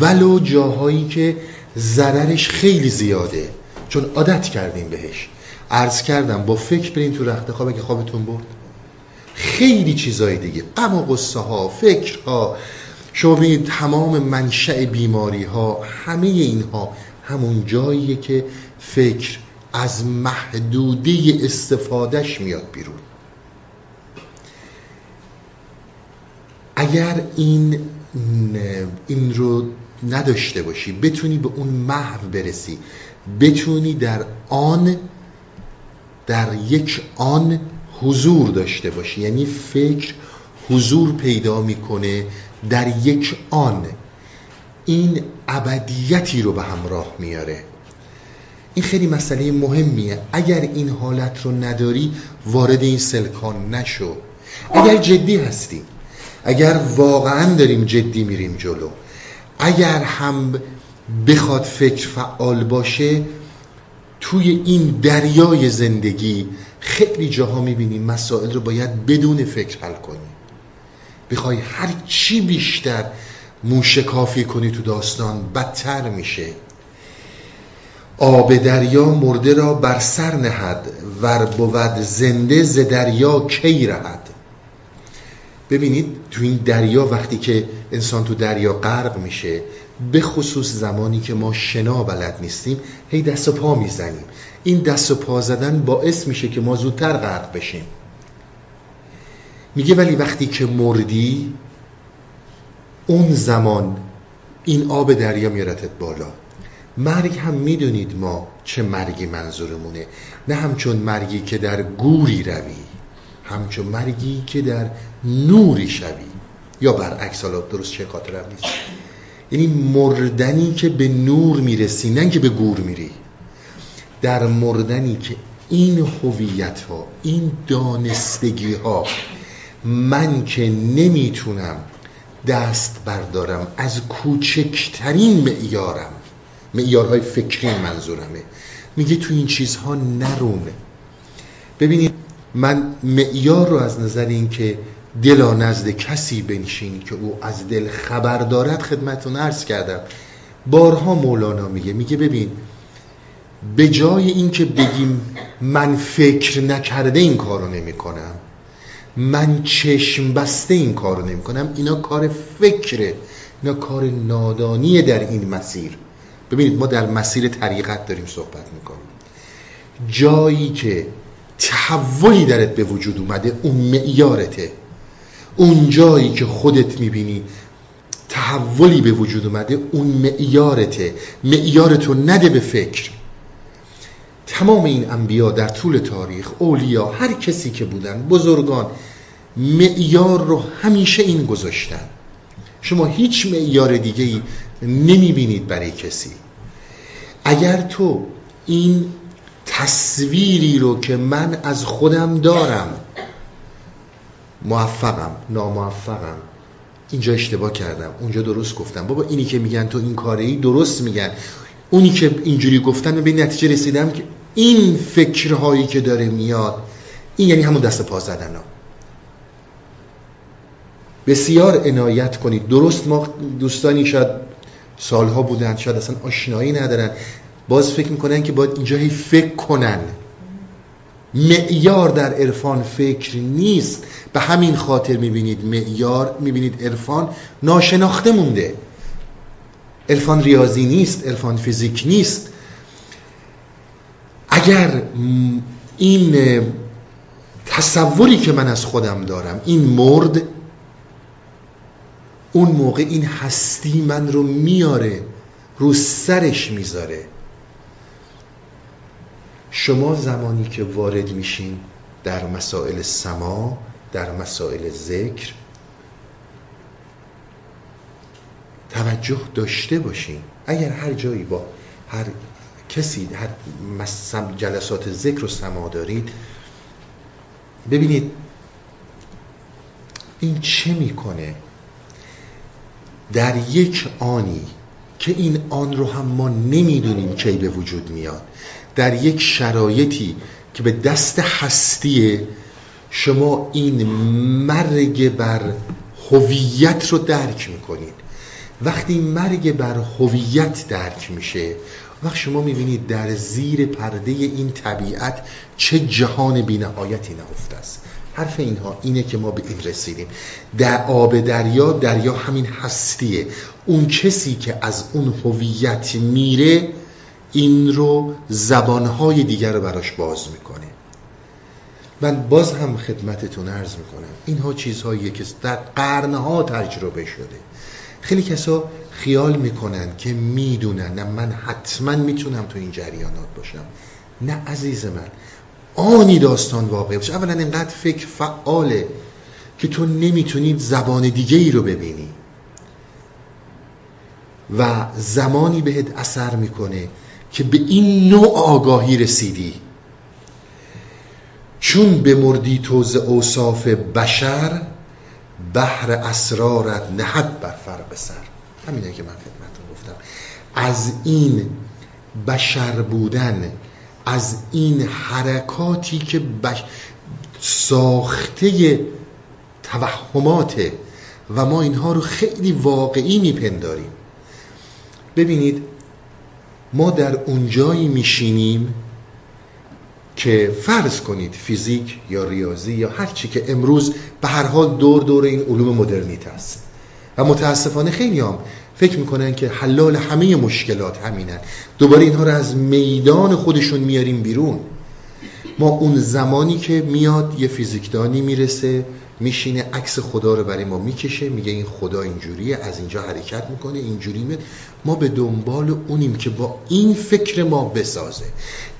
ولو جاهایی که ضررش خیلی زیاده. چون عادت کردیم بهش. عرض کردم با فکر برین تو رخت خواب اگه خوابتون برد. خیلی چیزای دیگه. غم و قصه ها فکر ها شما ببینید تمام منشأ بیماری ها همه اینها همون جاییه که فکر از محدوده استفادهش میاد بیرون. اگر این این رو نداشته باشی بتونی به اون محو برسی بتونی در آن در یک آن حضور داشته باشی. یعنی فکر حضور پیدا می‌کنه در یک آن این ابدیتی رو به همراه میاره. این خیلی مسئله مهمیه. اگر این حالت رو نداری وارد این سلکان نشو. اگر جدی هستی اگر واقعا داریم جدی میریم جلو اگر هم بخواد فکر فعال باشه توی این دریای زندگی خیلی جاها می‌بینیم مسائل رو باید بدون فکر حل کنی. بخوای هر چی بیشتر موشکافی کنی تو داستان بدتر میشه. آب دریا مرده را بر سر نهد ور بود زنده ز دریا کی رهد. ببینید تو این دریا وقتی که انسان تو دریا غرق میشه به خصوص زمانی که ما شنا بلد نیستیم هی دست و پا می‌زنیم. این دست و پا زدن باعث میشه که ما زودتر غرق بشیم. میگه ولی وقتی که مردی اون زمان این آب دریا میارتت بالا. مرگ هم می‌دونید ما چه مرگی منظورمونه. نه همچون مرگی که در گوری روی همچون مرگی که در نوری شوی. یا برعکس حالا درست چه خاطرم نیست. یعنی مردنی که به نور می‌رسی نه که به گور میری. در مردنی که این هویت ها این دانستگی ها من که نمی‌تونم دست بردارم از کوچکترین معیارم. معیارهای فکری منظورمه. میگه تو این چیزها نرونه ببینید من معیار رو از نظر این که دلا نزد کسی بنشین که او از دل خبر دارد خدمتون عرض کردم. بارها مولانا میگه میگه ببین به جای اینکه بگیم من فکر نکرده این کارو نمی کنم من چشم بسته این کارو نمی کنم اینا کار فکره اینا کار نادانیه در این مسیر. ببینید ما در مسیر طریقت داریم صحبت می‌کنیم. جایی که تحولی درت به وجود اومده اون معیارته. اون جایی که خودت می‌بینی تحولی به وجود اومده اون معیارته. معیارتو نده به فکر. تمام این انبیا در طول تاریخ اولیا هر کسی که بودن بزرگان معیار رو همیشه این گذاشتن. شما هیچ معیار دیگه ای نمی‌بینید برای کسی. اگر تو این تصویری رو که من از خودم دارم موفقم ناموفقم اینجا اشتباه کردم اونجا درست گفتم. بابا اینی که میگن تو این کاره ای درست میگن. اونی که اینجوری گفتن به نتیجه رسیدم که این فکرهایی که داره میاد این یعنی همون دست پا زدن ها بسیار عنایت کنید. درست ما دوستانی شاید سالها بودن شاید اصلا آشنایی ندارن. باز فکر می‌کنن که باید اینجا هی فکر کنن. معیار در عرفان فکر نیست. به همین خاطر می‌بینید معیار می‌بینید عرفان ناشناخته مونده. عرفان ریاضی نیست عرفان فیزیک نیست. اگر این تصوری که من از خودم دارم این مرد اون موقع این هستی من رو میاره رو سرش می‌ذاره. شما زمانی که وارد میشین در مسائل سما در مسائل ذکر توجه داشته باشین. اگر هر جایی با هر کسی جلسات ذکر و سما دارید ببینید این چه می‌کنه؟ در یک آنی که این آن رو هم ما نمی‌دونیم کی به وجود میاد در یک شرایطی که به دست هستیه شما این مرگ بر هویت رو درک می‌کنید. وقتی مرگ بر هویت درک میشه وقت شما می‌بینید در زیر پرده این طبیعت چه جهان بینهایتی نهفته است. حرف اینها اینه که ما به این رسیدیم. در آب دریا دریا همین هستیه. اون کسی که از اون هویت میره این رو زبانهای دیگر رو براش باز می‌کنه. من باز هم خدمتتون عرض می‌کنم. اینها چیزهایی که در قرنها تجربه شده. خیلی کسا خیال می‌کنن که می‌دونن. نه من حتما می‌تونم تو این جریانات باشم. نه عزیز من. آنی داستان واقع باشه. اولا اینقدر فکر فعاله که تو نمی‌تونی زبان دیگه ای رو ببینی. و زمانی بهت اثر می‌کنه که به این نوع آگاهی رسیدی. چون به مردی توز اوصاف بشر بحر اسرارت نهد بر فرق سر همینه که من خدمتتون گفتم. از این بشر بودن از این حرکاتی که بش... ساخته توهماته و ما اینها رو خیلی واقعی میپنداریم. ببینید ما در اونجایی میشینیم که فرض کنید فیزیک یا ریاضی یا هر چی که امروز به هر حال دور دور این علوم مدرنیت است. و متاسفانه خیلی هم فکر می‌کنن که حلال همه مشکلات همینن. دوباره اینها رو از میدان خودشون میاریم بیرون. ما اون زمانی که میاد یه فیزیکدانی می‌رسه میشینه عکس خدا رو برای ما می‌کشه میگه این خدا اینجوریه از اینجا حرکت می‌کنه اینجوری میاد. ما به دنبال اونیم که با این فکر ما بسازه.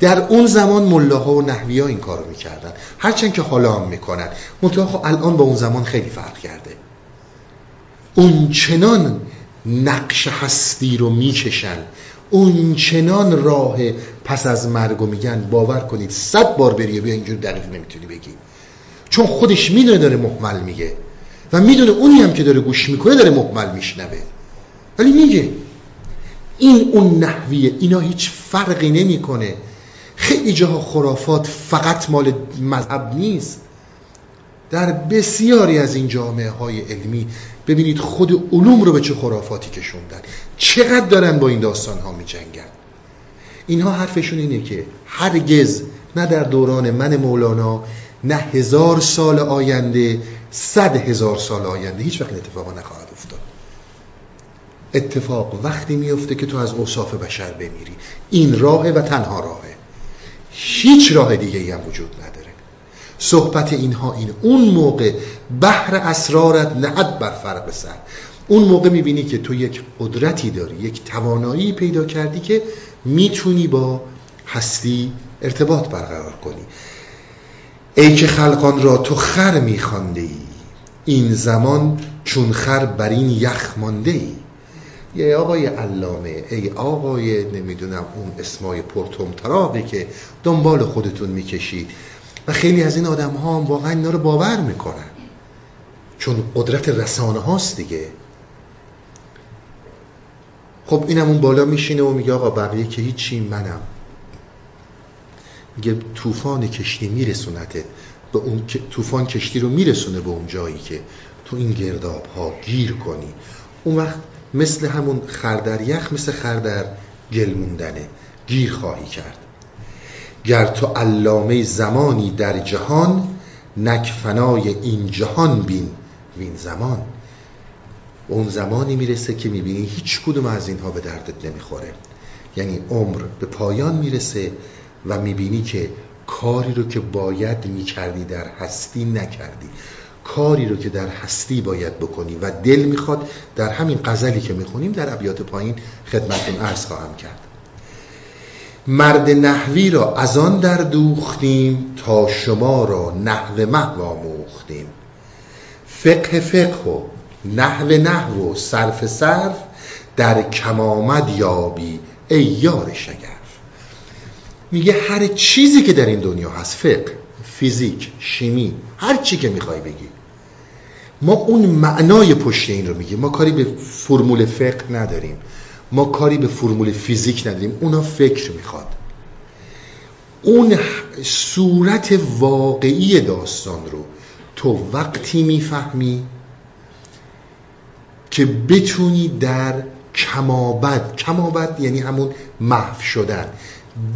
در اون زمان ملاها و نحوی ها این کارو می‌کردن. هرچند که حالا هم می‌کنن. خب الان با اون زمان خیلی فرق کرده. اون چنان نقش هستی رو می‌کشن. اون چنان راه پس از مرگو میگن. باور کنید صد بار بریه بیا اینجور دقیق نمی‌تونی بگی. چون خودش می‌دونه داره محمل میگه. و می‌دونه اونی هم که داره گوش می‌کنه داره محمل میشنوه. ولی میگه. این اون نحویه اینا هیچ فرقی نمی‌کنه. خیلی جاها خرافات فقط مال مذهب نیست. در بسیاری از این جامعه های علمی ببینید خود علوم رو به چه خرافاتی کشوندن. چقدر دارن با این داستان ها می جنگن اینها حرفشون اینه که هرگز نه در دوران من مولانا نه هزار سال آینده صد هزار سال آینده هیچ وقت اتفاقا نخواهد افتاد. اتفاق وقتی میفته که تو از اوصاف بشر بمیری. این راهه و تنها راهه. هیچ راه دیگه ای هم وجود نداره. صحبت اینها این اون موقع بحر اسرارت نهد بر فرق سر. اون موقع می‌بینی که تو یک قدرتی داری یک توانایی پیدا کردی که می‌تونی با هستی ارتباط برقرار کنی. ای که خلقان را تو خر میخوانده ای این زمان چون خر بر این یخ مانده ای یه آقای علامه ای آقای نمی‌دونم اون اسمای پرتوم تراقی که دنبال خودتون می‌کشید. و خیلی از این آدم ها هم واقعا اینا رو باور می‌کنن. چون قدرت رسانه هاست دیگه. خب اینم اون بالا میشینه و میگه آقا بقیه که هیچی منم. میگه طوفان کشتی میرسونته. به اون طوفان کشتی رو میرسونه به اون جایی که تو این گرداب ها گیر کنی. اون وقت مثل همون خردر یخ مثل خردر گل موندنه. گیر خواهی کرد. گر تو علامه زمانی در جهان نکفنای این جهان بین وین زمان. اون زمانی می‌رسه که می‌بینی هیچ کدوم از اینها به دردت نمی‌خوره. یعنی عمر به پایان می‌رسه و می‌بینی که کاری رو که باید می‌کردی در هستی نکردی. کاری رو که در هستی باید بکنی و دل می‌خواد در همین غزلی که می‌خونیم در ابیات پایین خدمتون عرض خواهم کرد. مرد نحوی را از آن در دوختیم تا شما را نحو محو آموختیم. فقه فقه و نحو نحو و صرف صرف در کمامد یابی ای یار شگرف میگه هر چیزی که در این دنیا هست فقه فیزیک شیمی هر چی که می‌خوای بگی ما اون معنای پشت این رو میگیم. ما کاری به فرمول فقه نداریم. ما کاری به فرمول فیزیک نداریم. اونا فکر می‌خواد. اون صورت واقعی داستان رو تو وقتی می‌فهمی که بتونی در کمابد کمابد یعنی همون محو شدن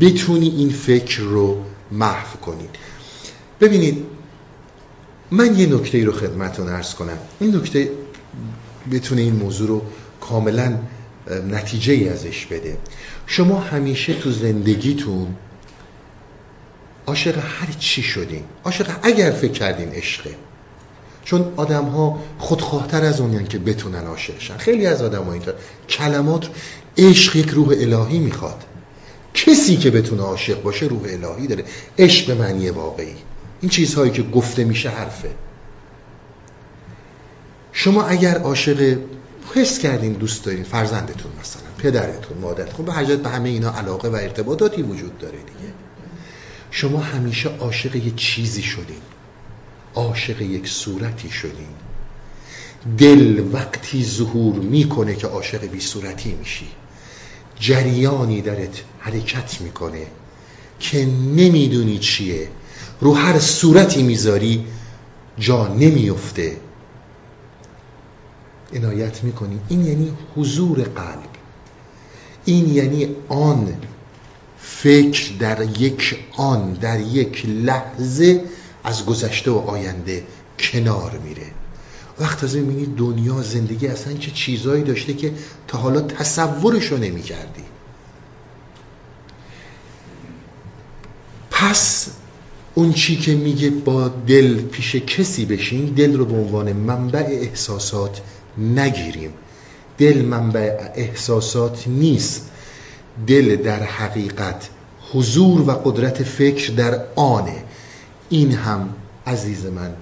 بتونی این فکر رو محو کنید ببینید من یه نکته رو خدمتون ارز کنم. این نکته بتونه این موضوع رو کاملا نتیجه ای ازش بده. شما همیشه تو زندگیتون عاشق هر چی شدین. عاشق اگر فکر کردین عشقه. چون آدم ها خودخواهتر از اونیان که بتونن عاشقشن خیلی از آدم ها اینطور. کلمات عشق یک روح الهی می‌خواد. کسی که بتونه عاشق باشه روح الهی داره. عشق به معنی واقعی. این چیزهایی که گفته میشه حرفه. شما اگر عاشق حس کردین دوست دارین فرزندتون مثلا پدرتون مادرتون. به حجت به همه اینا علاقه و ارتباطاتی وجود داره دیگه. شما همیشه عاشق یه چیزی شدین. عاشق یک صورتی شدین. دل وقتی ظهور می‌کنه که عاشق بی صورتی میشی. جریانی درت حرکت می‌کنه که نمی‌دونی چیه. رو هر صورتی می‌ذاری جا نمیفته عنایت می‌کنی. این یعنی حضور قلب. این یعنی آن فکر در یک آن در یک لحظه از گذشته و آینده کنار میره. وقت از می‌بینی دنیا زندگی اصلا چه چیزایی داشته که تا حالا تصورشو نمی کردی پس اون چی که میگه با دل پیش کسی بشین دل رو به عنوان منبع احساسات نگیریم. دل منبع احساسات نیست. دل در حقیقت حضور و قدرت فکر در آنه. این هم عزیز من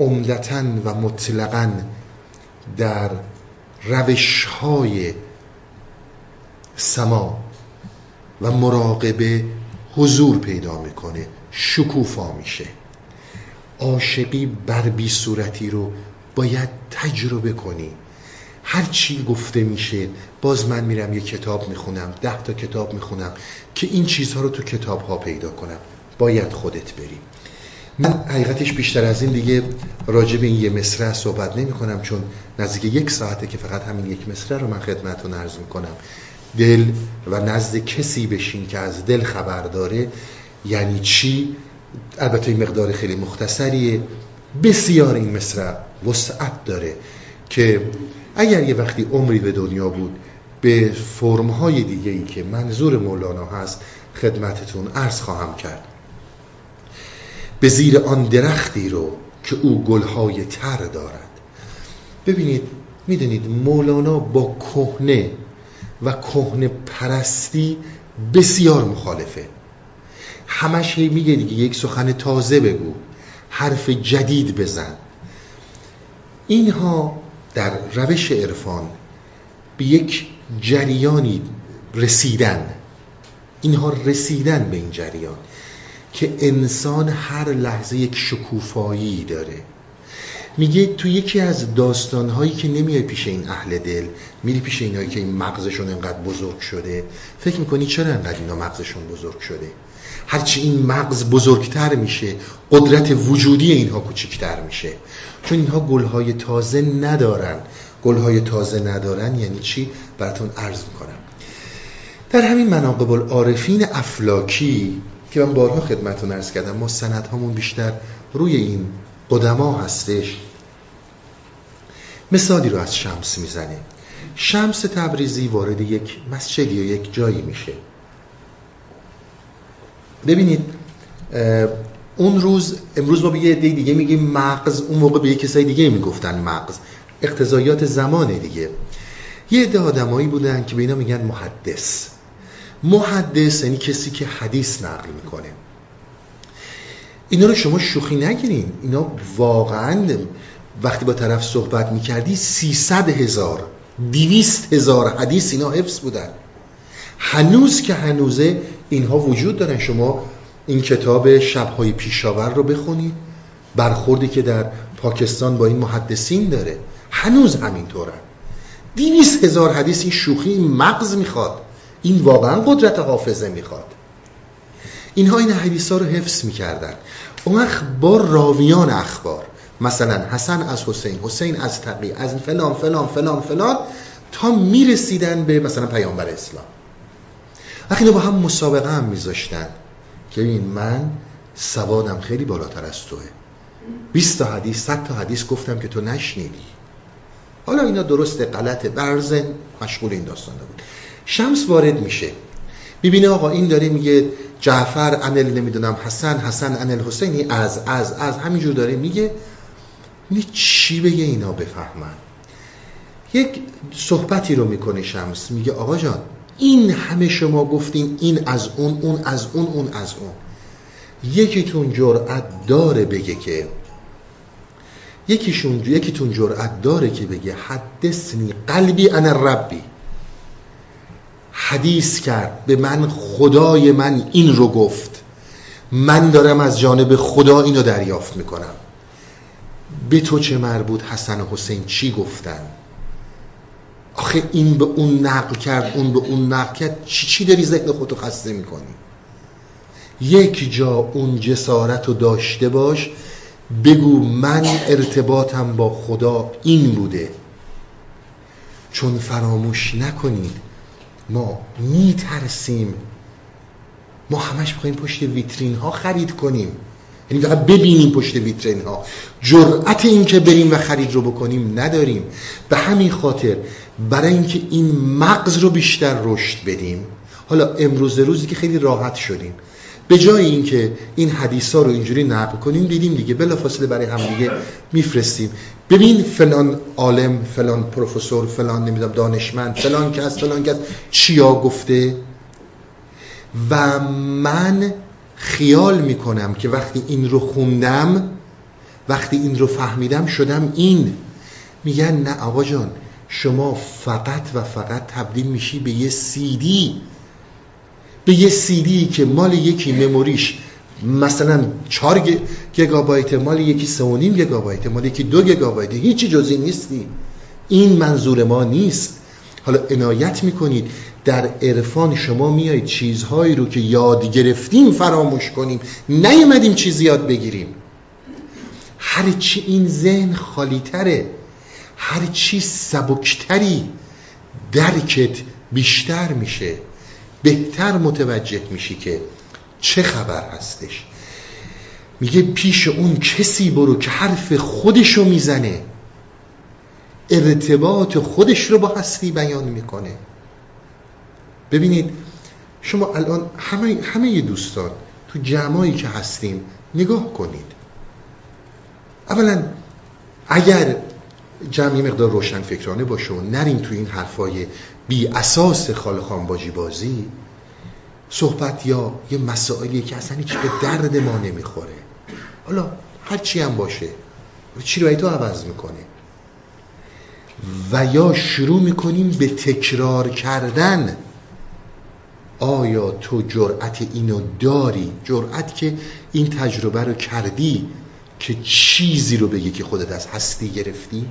عمدتا و مطلقا در روش های سما و مراقبه حضور پیدا می‌کنه. شکوفا میشه. عاشقی بر بی صورتی رو باید تجربه کنی. هر چی گفته میشه باز من میرم یه کتاب می‌خونم ده تا کتاب می‌خونم که این چیزها رو تو کتاب ها پیدا کنم. باید خودت بری. من حقیقتش بیشتر از این دیگه راجع به این یه مصرع صحبت نمی کنم چون نزدیک یک ساعته که فقط همین یک مصرع رو من خدمتتون عرض کنم دل و نزد کسی بشین که از دل خبر داره یعنی چی؟ البته این مقدار خیلی مختصریه. بسیار این مصرع وسعت داره که اگر یه وقتی عمری به دنیا بود به فرمهای دیگه ای که منظور مولانا هست خدمتتون عرض خواهم کرد. به زیر آن درختی رو که او گلهای تر دارد. ببینید می‌دونید مولانا با کهنه و کهنه پرستی بسیار مخالفه. همش هی میگه دیگه یک سخن تازه بگو حرف جدید بزن. اینها در روش عرفان به یک جریانی رسیدن. اینها رسیدن به این جریان که انسان هر لحظه یک شکوفایی داره. میگه تو یکی از داستانهایی که نمیای پیش این اهل دل میری پیش اینایی که این مغزشون انقدر بزرگ شده. فکر می‌کنی چرا انقدر اینا مغزشون بزرگ شده؟ هرچی این مغز بزرگتر میشه قدرت وجودی اینها کوچکتر میشه. چون اینها گلهای تازه ندارن. گلهای تازه ندارن یعنی چی؟ براتون عرض می‌کنم. در همین مناقب العارفین افلاکی که من بارها خدمتون ارز کردم ما همون بیشتر روی این قدما هستش. مثالی رو از شمس می‌زنه شمس تبریزی وارد یک مسجدی یا یک جایی میشه. ببینید اون روز امروز ما به یه دیگه میگیم مغز اون موقع به یه کسای دیگه می‌گفتن مغز. اقتضایات زمان دیگه. یه عده آدمایی بودن که به اینا میگن محدث. محدث یعنی کسی که حدیث نقل می‌کنه. اینا رو شما شوخی نگیرین اینا واقعا وقتی با طرف صحبت می‌کردی سیصد هزار دیویست هزار حدیث اینا حفظ بودن. هنوز که هنوزه اینها وجود دارن. شما این کتاب شبهای پیشاور رو بخونید. برخوردی که در پاکستان با این محدثین داره. هنوز همینطوره. دیویست هزار حدیث این شوخی این مغز می‌خواد. این واقعا قدرت حافظه می‌خواد. اینها این حدیث ها رو حفظ می‌کردن. اون با راویان اخبار مثلا حسن از حسین حسین از تقی از فلان فلان فلان فلان تا می‌رسیدن به مثلا پیامبر اسلام. وقتی با هم مسابقه هم میذاشتن که این من سوادم خیلی بالاتر از توه. 20 تا حدیث 100 تا حدیث گفتم که تو نشنیدی. حالا اینا درسته غلطه برزن مشغول این داستان بود شمس وارد میشه. ببینه آقا این داره میگه جعفر انل نمی‌دونم حسن حسن انل حسینی از از از همینجور داره میگه. می چی بگه اینا بفهمن؟ یک صحبتی رو می‌کنه شمس میگه آقا جان این همه شما گفتین این از اون اون از اون اون از اون. یکیتون جرأت داره بگه که یکیشون یکیتون جرأت داره که بگه حدثنی قلبی انا ربی حدیث کرد. به من خدای من این رو گفت. من دارم از جانب خدا اینو دریافت می‌کنم. به تو چه مربوط حسن و حسین چی گفتن؟ آخه این به اون نقل کرد اون به اون نقل کرد. چی چی داری ذهن خودتو خسته می‌کنی؟ یک جا اون جسارت رو داشته باش. بگو من ارتباطم با خدا این بوده. چون فراموش نکنید ما میترسیم. ما همش بخوایم پشت ویترین ها خرید کنیم. یعنی فقط ببینیم پشت ویترین ها جرأت این که بریم و خرید رو بکنیم نداریم. به همین خاطر برای اینکه این مغز رو بیشتر رشد بدیم. حالا امروز روزی که خیلی راحت شدیم. به جای اینکه این حدیث ها رو اینجوری نقل کنیم دیدیم دیگه بلافاصله برای هم دیگه میفرستیم. ببین فلان عالم فلان پروفسور فلان نمی‌دونم دانشمند فلان کس فلان کس چیا گفته؟ و من خیال می‌کنم که وقتی این رو خوندم وقتی این رو فهمیدم شدم این. میگن نه آقا جان شما فقط و فقط تبدیل میشی به یه سیدی به یه سیدی که مال یکی مموریش مثلا 4 گیگابایت مال یکی 3.5 گیگابایت مال یکی 2 گیگابایت هیچی جزی نیستی. این منظور ما نیست. حالا عنایت می‌کنید. در عرفان شما میایید چیزهایی رو که یاد گرفتیم فراموش کنیم. نیومدیم چیزی یاد بگیریم. هر چی این ذهن خالی تره هر چی سبکتری درکت بیشتر میشه. بهتر متوجه میشی که چه خبر هستش. میگه پیش اون کسی برو که حرف خودشو می‌زنه. ارتباط خودش رو با هستی بیان می‌کنه. ببینید شما الان همه, همه دوستان تو جمعایی که هستیم نگاه کنید. اولا اگر جمعی مقدار روشن فکرانه باشه و نریم تو این حرفای بی اساس خال باجی بازی صحبت یا یه مسائلی که اصلا هیچ به درد ما نمی‌خوره. حالا هر چی هم باشه. چی رو تو عوض می‌کنه و یا شروع می‌کنیم به تکرار کردن. آیا تو جرأت اینو داری؟ جرأت که این تجربه رو کردی که چیزی رو بگی که خودت از هستی گرفتی؟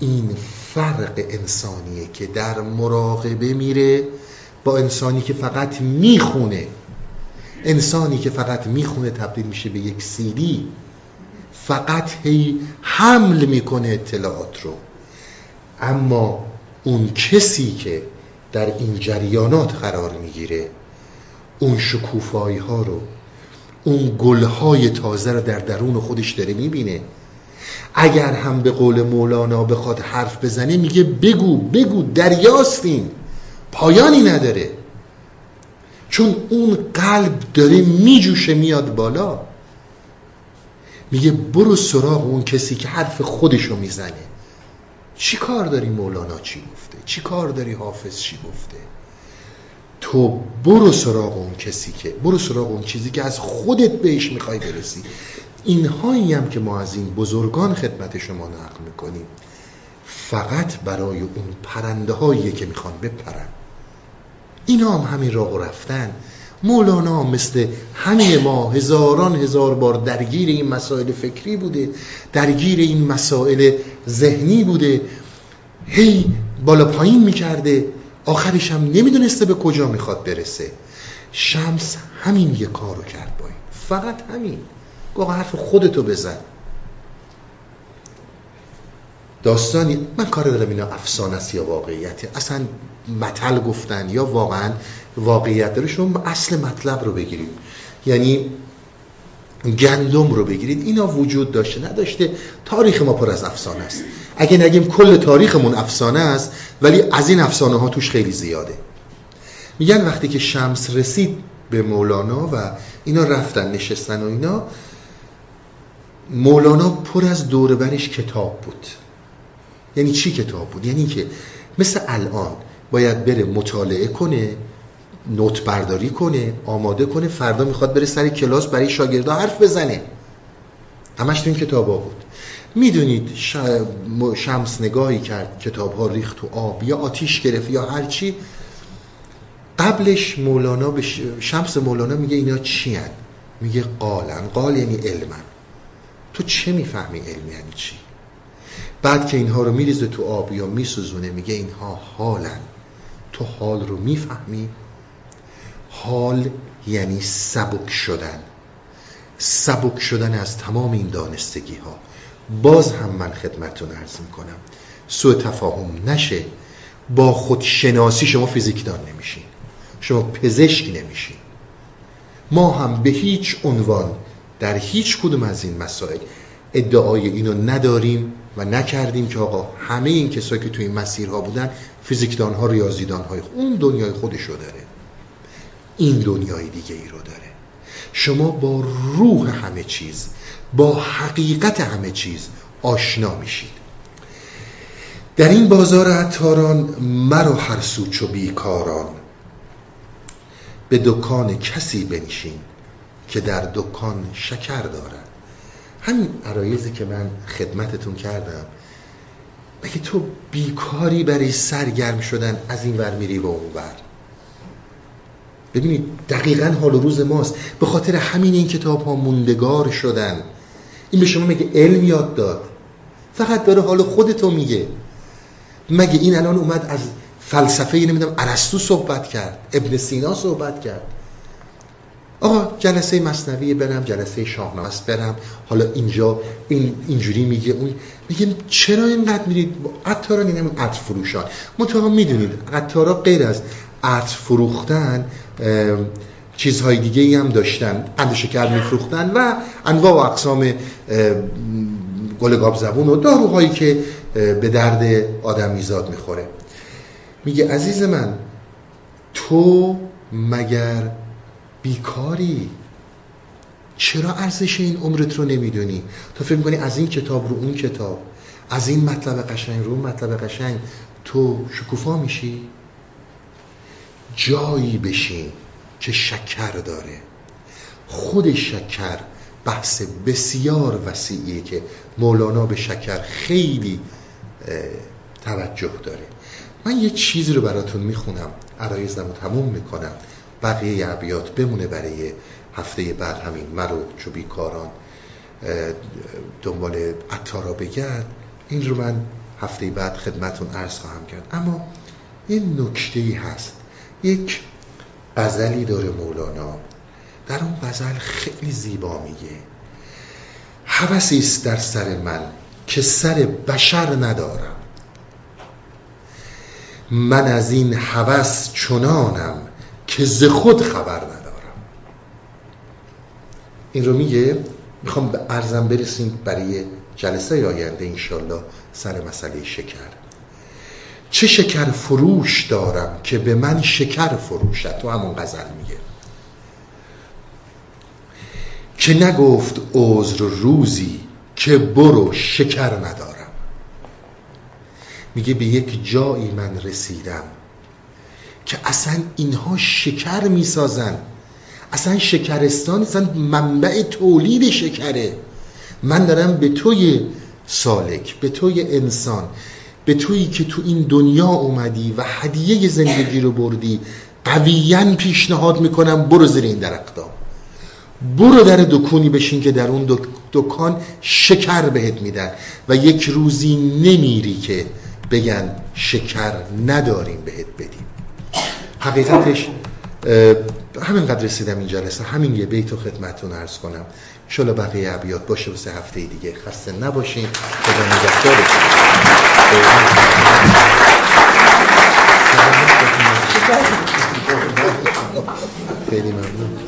این فرق انسانیه که در مراقبه میره با انسانی که فقط می‌خونه. انسانی که فقط می‌خونه تبدیل میشه به یک سیدی فقط هی حمل می‌کنه اطلاعات رو. اما اون کسی که در این جریانات قرار می‌گیره اون شکوفایی ها رو اون گلهای تازه رو در درون خودش داره می‌بینه. اگر هم به قول مولانا بخواد حرف بزنه میگه بگو بگو دریاستین پایانی نداره. چون اون قلب داره میجوشه میاد بالا. میگه برو سراغ اون کسی که حرف خودشو می‌زنه. چی کار داری مولانا چی گفته؟ چی کار داری حافظ چی گفته؟ تو برو سراغ اون کسی که برو سراغ اون چیزی که از خودت بهش می‌خوای برسی. اینهایی هم که ما از این بزرگان خدمت شما نقل می‌کنیم فقط برای اون پرنده هایی که می‌خوان بپرن. اینا هم همین راه رفتن. مولانا مثل همه ما هزاران هزار بار درگیر این مسائل فکری بوده درگیر این مسائل ذهنی بوده. هی بالا پایین می‌کرده. آخرش هم نمی‌دونسته به کجا می‌خواد برسه. شمس همین یه کارو کرد با این. فقط همین. گوه حرف خودتو بزن. داستانی من کار دارم اینا افسانه است یا واقعیته اصلا مطل گفتن یا واقعا واقعیت داره. شما اصل مطلب رو بگیریم یعنی گندم رو بگیرید. اینا وجود داشته نداشته. تاریخ ما پر از افسانه است. اگه نگیم کل تاریخمون افسانه است ولی از این افسانه ها توش خیلی زیاده. میگن وقتی که شمس رسید به مولانا و اینا رفتن نشستن و اینا مولانا پر از دوربرش کتاب بود. یعنی چی کتاب بود؟ یعنی که مثل الان باید بره مطالعه کنه نوت برداری کنه آماده کنه فردا می‌خواد بره سر کلاس برای شاگردا حرف بزنه. همش تو این کتاب بود. می‌دونید شمس نگاهی کرد کتاب ها ریخت تو آب یا آتیش گرفت یا هرچی قبلش مولانا به شمس مولانا میگه اینا چی هن؟ میگه قالن. قال یعنی علمن. تو چه می‌فهمی علم یعنی چی؟ بعد که اینها رو میریزه تو آب یا میسوزونه میگه اینها حالن. تو حال رو می‌فهمی؟ حال یعنی سبک شدن. سبک شدن از تمام این دانستگی ها باز هم من خدمتتون عرض می‌کنم. سوء تفاهم نشه. با خودشناسی شما فیزیکدان نمیشین. شما پزشک نمیشین. ما هم به هیچ عنوان در هیچ کدوم از این مسائل ادعای اینو نداریم و نکردیم که آقا همه این کسایی که توی این مسیرها بودن فیزیکدان ها ریاضیدان های اون دنیای خودشو داره. این دنیای دیگه ای رو داره. شما با روح همه چیز با حقیقت همه چیز آشنا میشید. در این بازار عطاران مرا هر سو چو بیکاران. به دکان کسی بنشین. که در دکان شکر دارد همین عرایزی که من خدمتتون کردم بگه تو بیکاری برای سرگرم شدن از این ور میری و اون ور. ببینید دقیقا حال و روز ماست. به خاطر همین این کتاب ها موندگار شدن. این به شما میگه علم یاد داد. فقط داره حال خودتو میگه. مگه این الان اومد از فلسفه نمی‌دونم ارسطو صحبت کرد ابن سینا صحبت کرد. آقا جلسه مصنوی برم جلسه شاهنامه برم. حالا اینجا این اینجوری میگه اون میگه چرا اینقدر میرید؟ عطارا اینم عطر فروشان. متأ می‌دونید عطارا غیر از عطر فروختن چیزهای دیگه ای هم داشتن. قند شکر میفروختن و انواع و اقسام گل گاب زبون و داروهایی که به درد آدمیزاد می‌خوره. میگه عزیز من تو مگر بیکاری. چرا ارزش این عمرت رو نمی‌دونی؟ تو فکر می‌کنی از این کتاب رو اون کتاب از این مطلب قشنگ رو مطلب قشنگ تو شکوفا میشی؟ جایی بشین که شکر داره. خود شکر بحث بسیار وسیعیه که مولانا به شکر خیلی توجه داره. من یه چیزی رو براتون می‌خونم عرایزم رو تموم می‌کنم. بقیه عبیات بمونه برای هفته بعد همین مرو چو بیکاران دنبال عطارا بگرد. این رو من هفته بعد خدمتون عرض خواهم کرد. اما یه نکته هست. یک غزلی داره مولانا. در اون غزل خیلی زیبا میگه. حوثی است در سر من که سر بشر ندارم. من از این حوث چنانم که ز خود خبر ندارم. این رو میگه می‌خوام به ارزم برسیم برای جلسه آینده انشالله سر مسئله شکر. چه شکر فروش دارم که به من شکر فروشد تو همون غزل میگه. که نگفت عذر روزی که برو شکر ندارم. میگه به یک جایی من رسیدم که اصلا اینها شکر می‌سازن. اصلا شکرستان اصلا منبع تولید شکره. من دارم به توی سالک به توی انسان به تویی که تو این دنیا اومدی و هدیه زندگی رو بردی قویا پیشنهاد می‌کنم برو زیر این درقدام برو در دکونی بشین که در اون دکان شکر بهت میدن و یک روزی نمیری که بگن شکر نداریم بهت بدیم. حقیقتش همینقدر رسیدم این جلسه. همین یه بیت و خدمتون عرض کنم. شلا بقیه عبیات باشه واسه هفته دیگه. خسته نباشین. خدا نگهدارتون. خیلی ممنون.